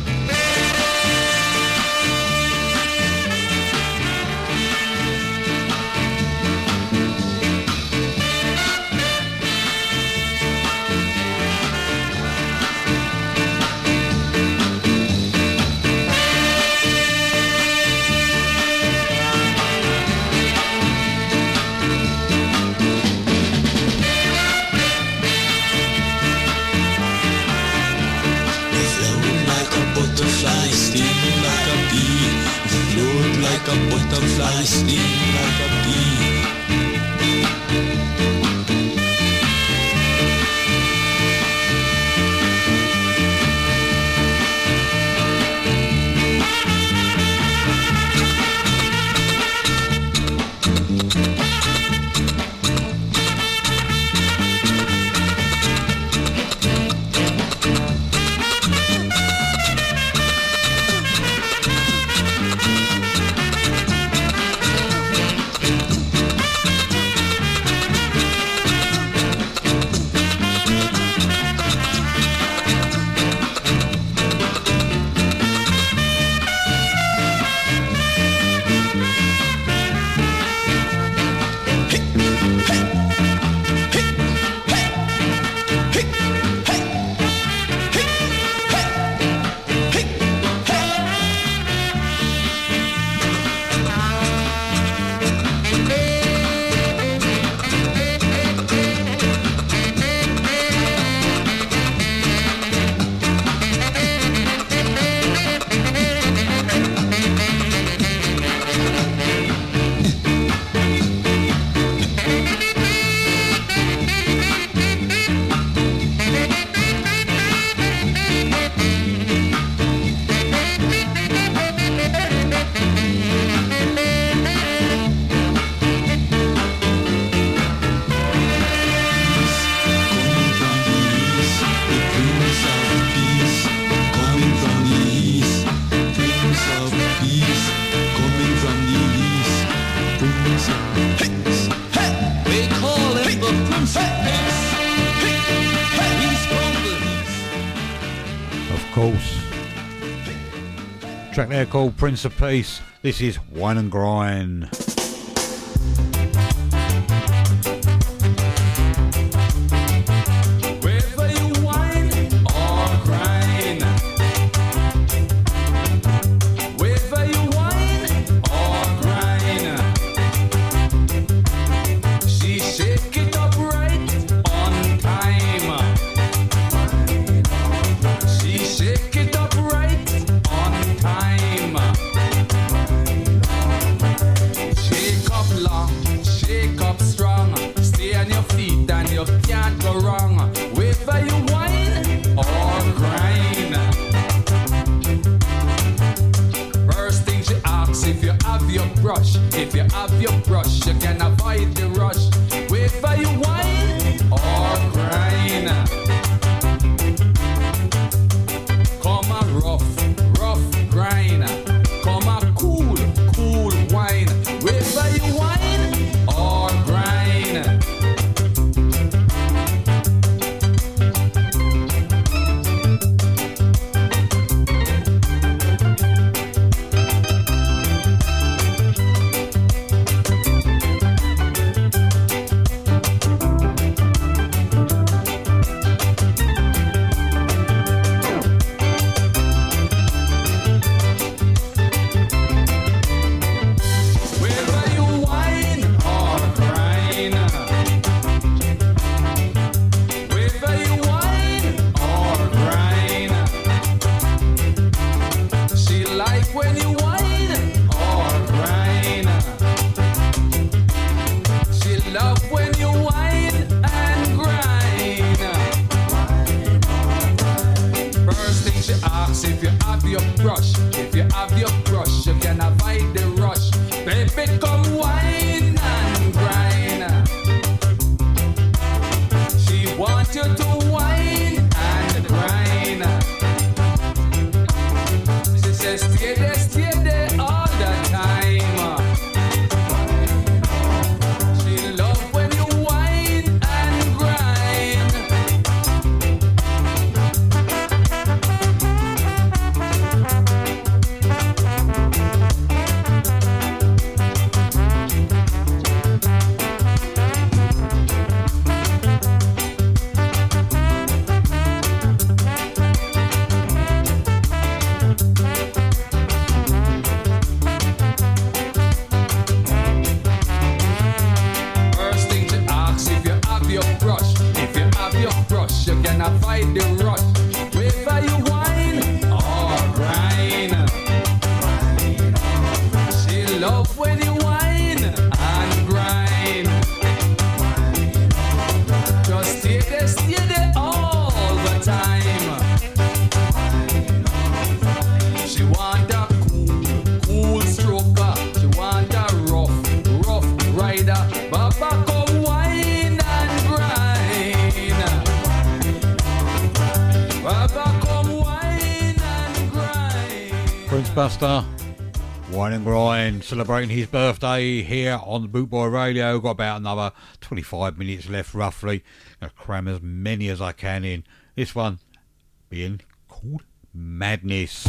S2: called Prince of Peace. This is Wine and Grind.
S3: seat and you can't go wrong. Whether you whine or grind. First thing she asks if you have your brush. If you have your brush, you can avoid the rush.
S2: celebrating his birthday here on Bootboy Radio. Got about another 25 minutes left, roughly. Gonna cram as many as I can in. This one being called Madness.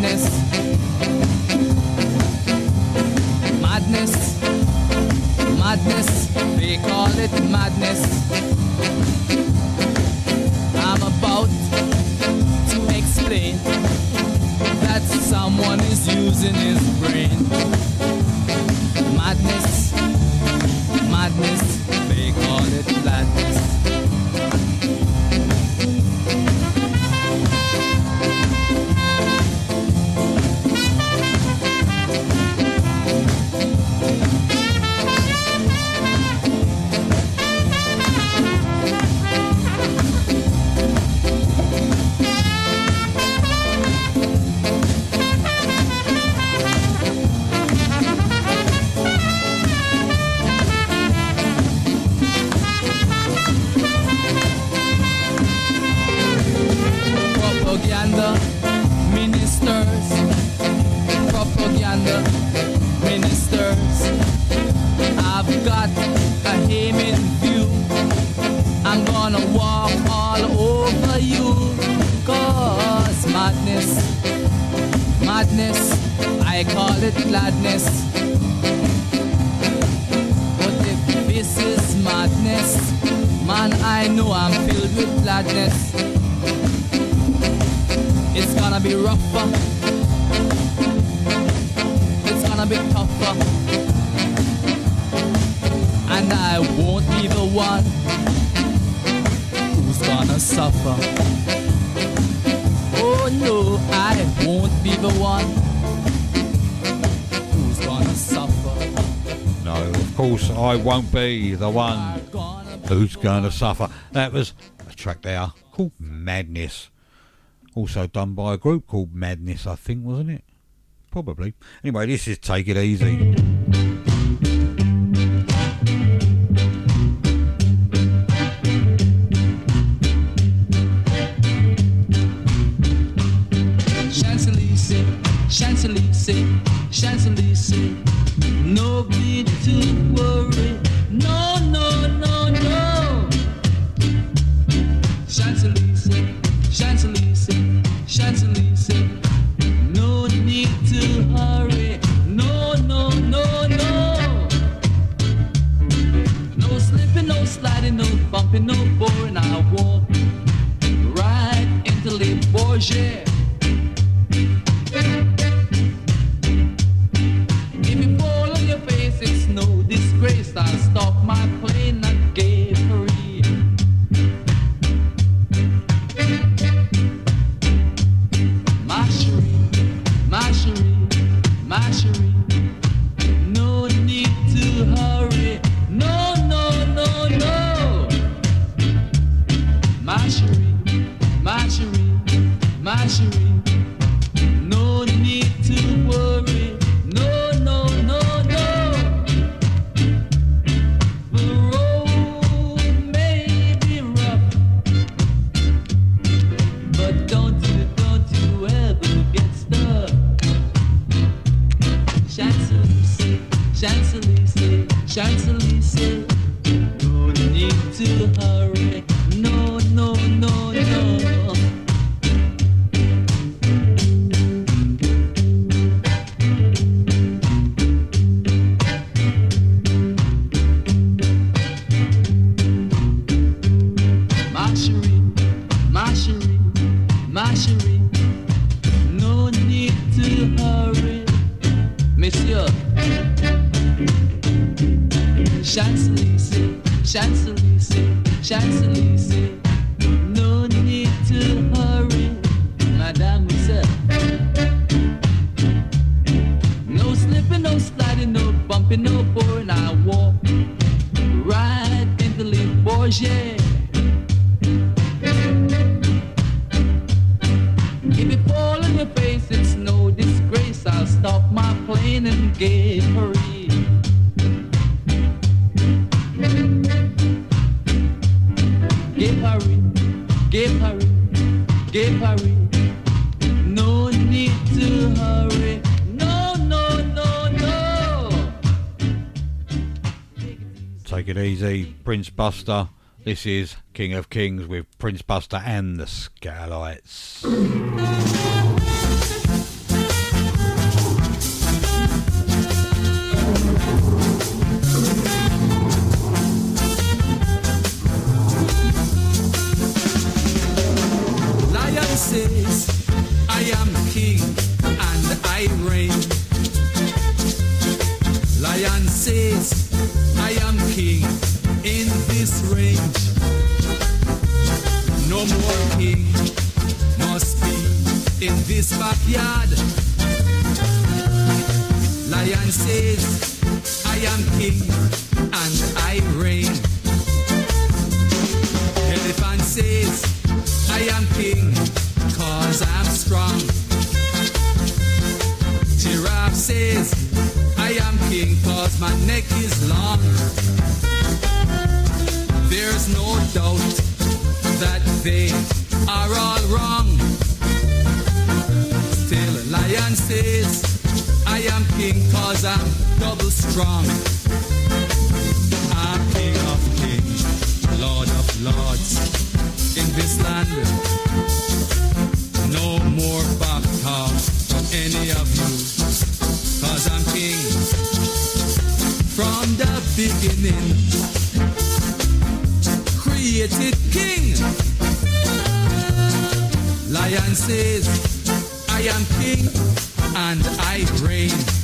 S15: madness. Madness. Madness. They call it madness. I
S2: won't be the one who's
S3: going to suffer. That was a track there called Madness. Also done by a group called Madness, I think, wasn't it? Probably. Anyway, this is Take It Easy. Prince Buster. This is King of Kings with Prince Buster and the Skylights.
S16: No more king must be in this backyard. Lion says, I am king and I reign. Elephant says, I am king cause I'm strong. Giraffe says, I am king cause my neck is long. There's no doubt that they are all wrong. Still, a lion says, I am king cause I'm double strong. I'm king of kings, lord of lords in this land. No more back talk from any of
S3: you cause I'm king from the beginning created king. Lion says, I am king and I reign.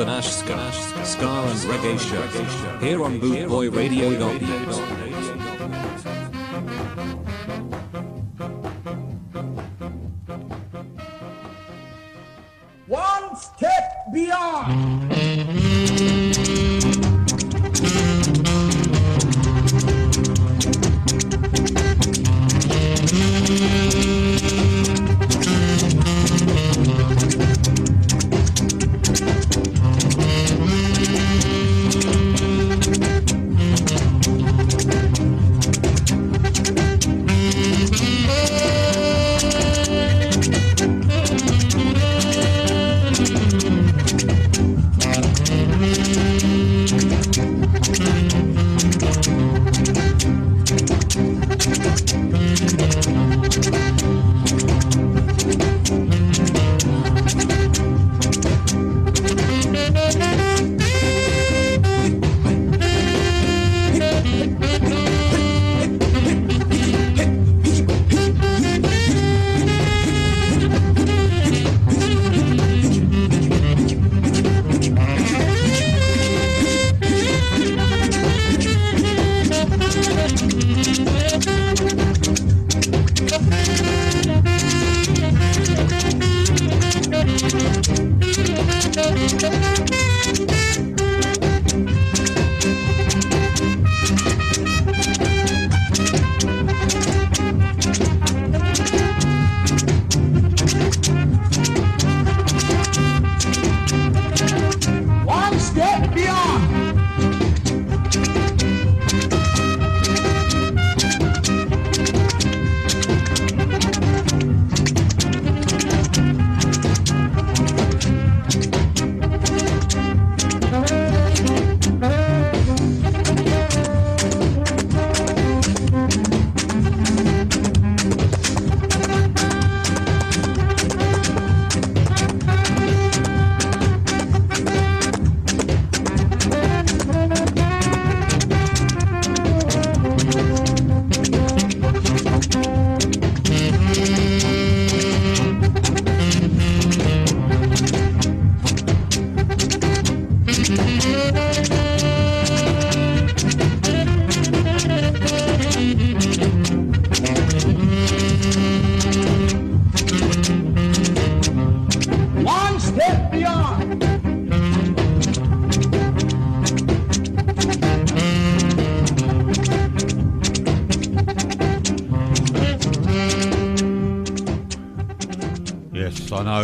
S11: The Nash Ska, Ska and Reggae Show. Here on BootboyRadio.net.
S8: One step beyond.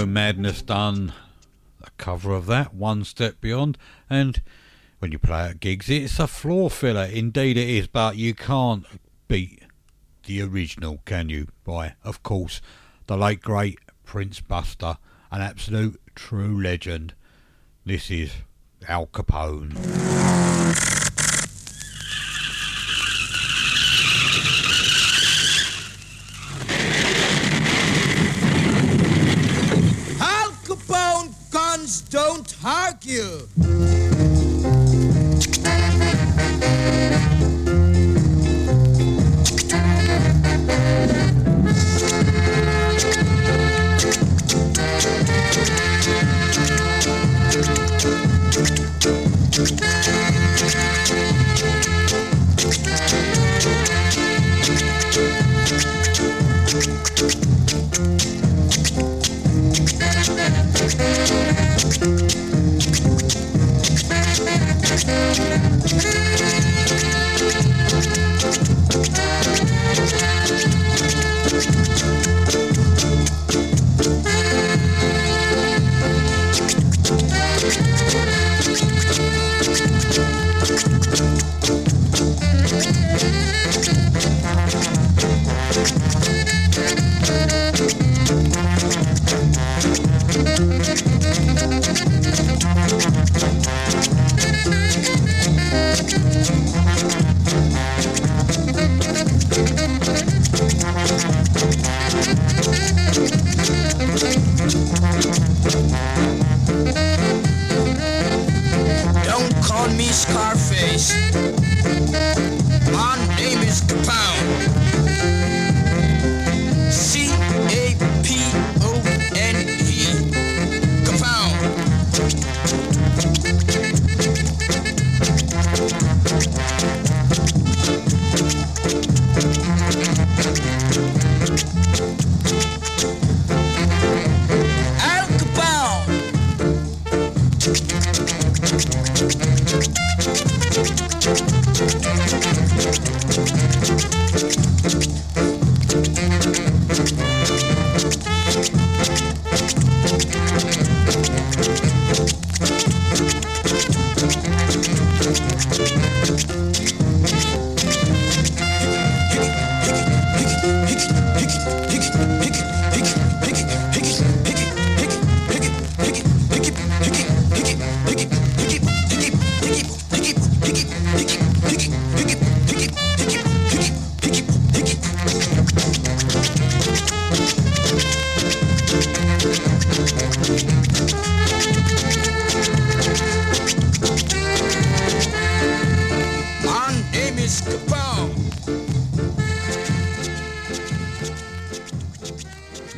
S2: Madness done a cover of that, One Step Beyond, and when you play at gigs, it's a floor filler. Indeed, it is, but you can't beat the original, can you? By, of course, the late great Prince Buster, an absolute true legend. This is Al Capone.
S17: Argue.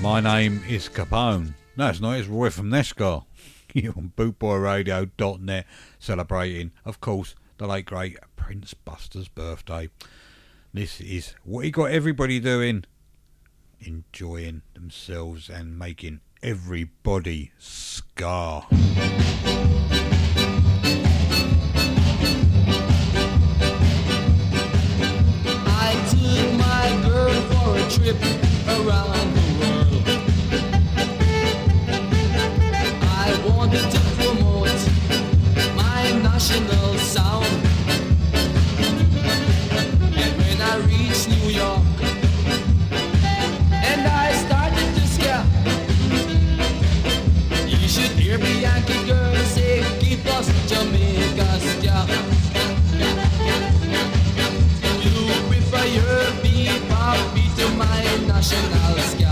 S17: My name is Capone.
S2: No, it's not. It's Roy from Nescar. Here on bootboyradio.net, celebrating, of course, the late great Prince Buster's birthday. This is what he got everybody doing, enjoying themselves and making everybody ska.
S3: I took my girl for a trip around my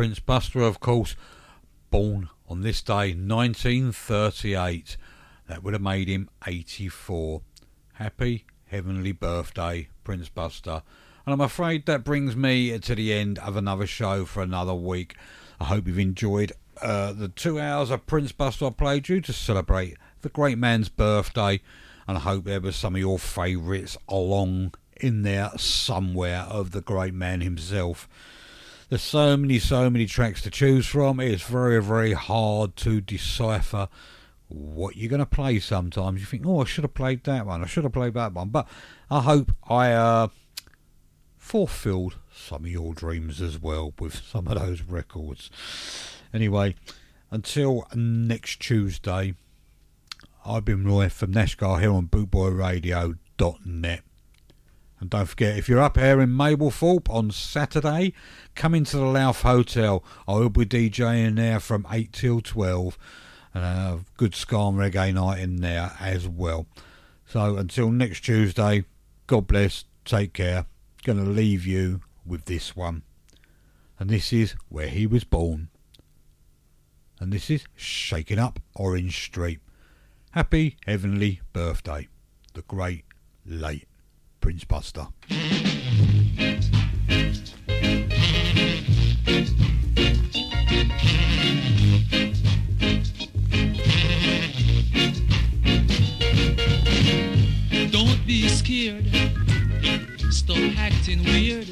S2: Prince Buster, of course, born on this day, 1938. That would have made him 84. Happy heavenly birthday, Prince Buster. And I'm afraid that brings me to the end of another show for another week. I hope you've enjoyed uh, the two hours of Prince Buster I played you to celebrate the great man's birthday. And I hope there were some of your favourites along in there somewhere of the great man himself. There's so many, so many tracks to choose from. It's very, very hard to decipher what you're going to play sometimes. You think, oh, I should have played that one. I should have played that one. But I hope I uh, fulfilled some of your dreams as well with some of those records. Anyway, until next Tuesday, I've been Roy from Nashgar here on bootboyradio.net. And don't forget, if you're up here in Mablethorpe on Saturday, come into the Louth Hotel. I will be DJing there from 8 till 12. And have a good ska and reggae night in there as well. So until next Tuesday, God bless, take care. Gonna leave you with this one. And this is Where He Was Born. And this is Shaking Up Orange Street. Happy heavenly birthday, the great late Prince Buster.
S3: Don't be scared. Stop acting weird.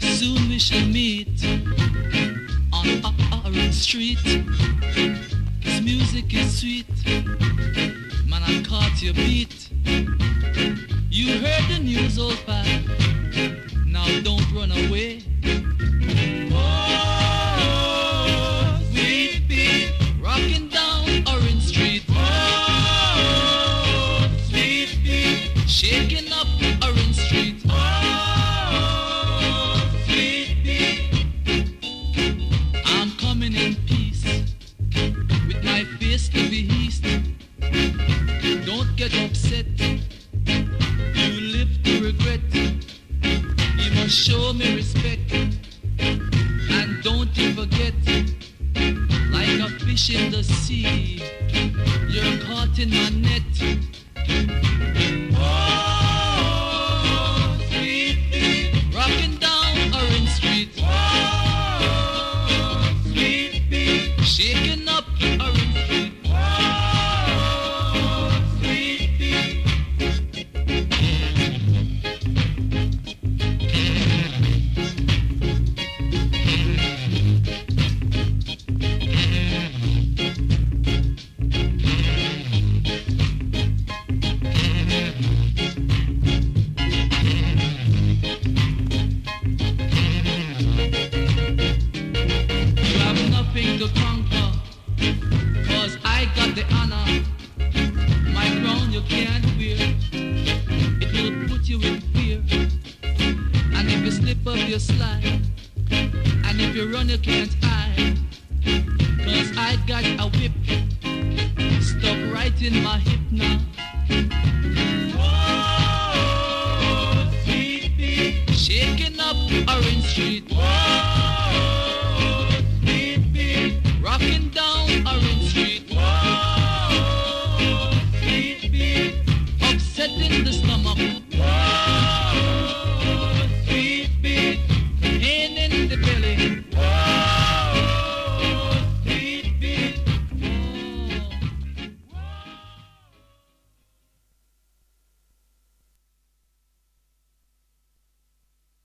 S3: Soon we shall meet on Orange Street. This music is sweet. Man, I caught your beat. You heard the news, old pal. Now don't run away. Oh, sweet pea, rocking Show me respect. And don't you forget, like a fish in the sea, you're caught in my net. You slide. And if you run, you can't hide. Cause I got a whip stuck right in my hip now.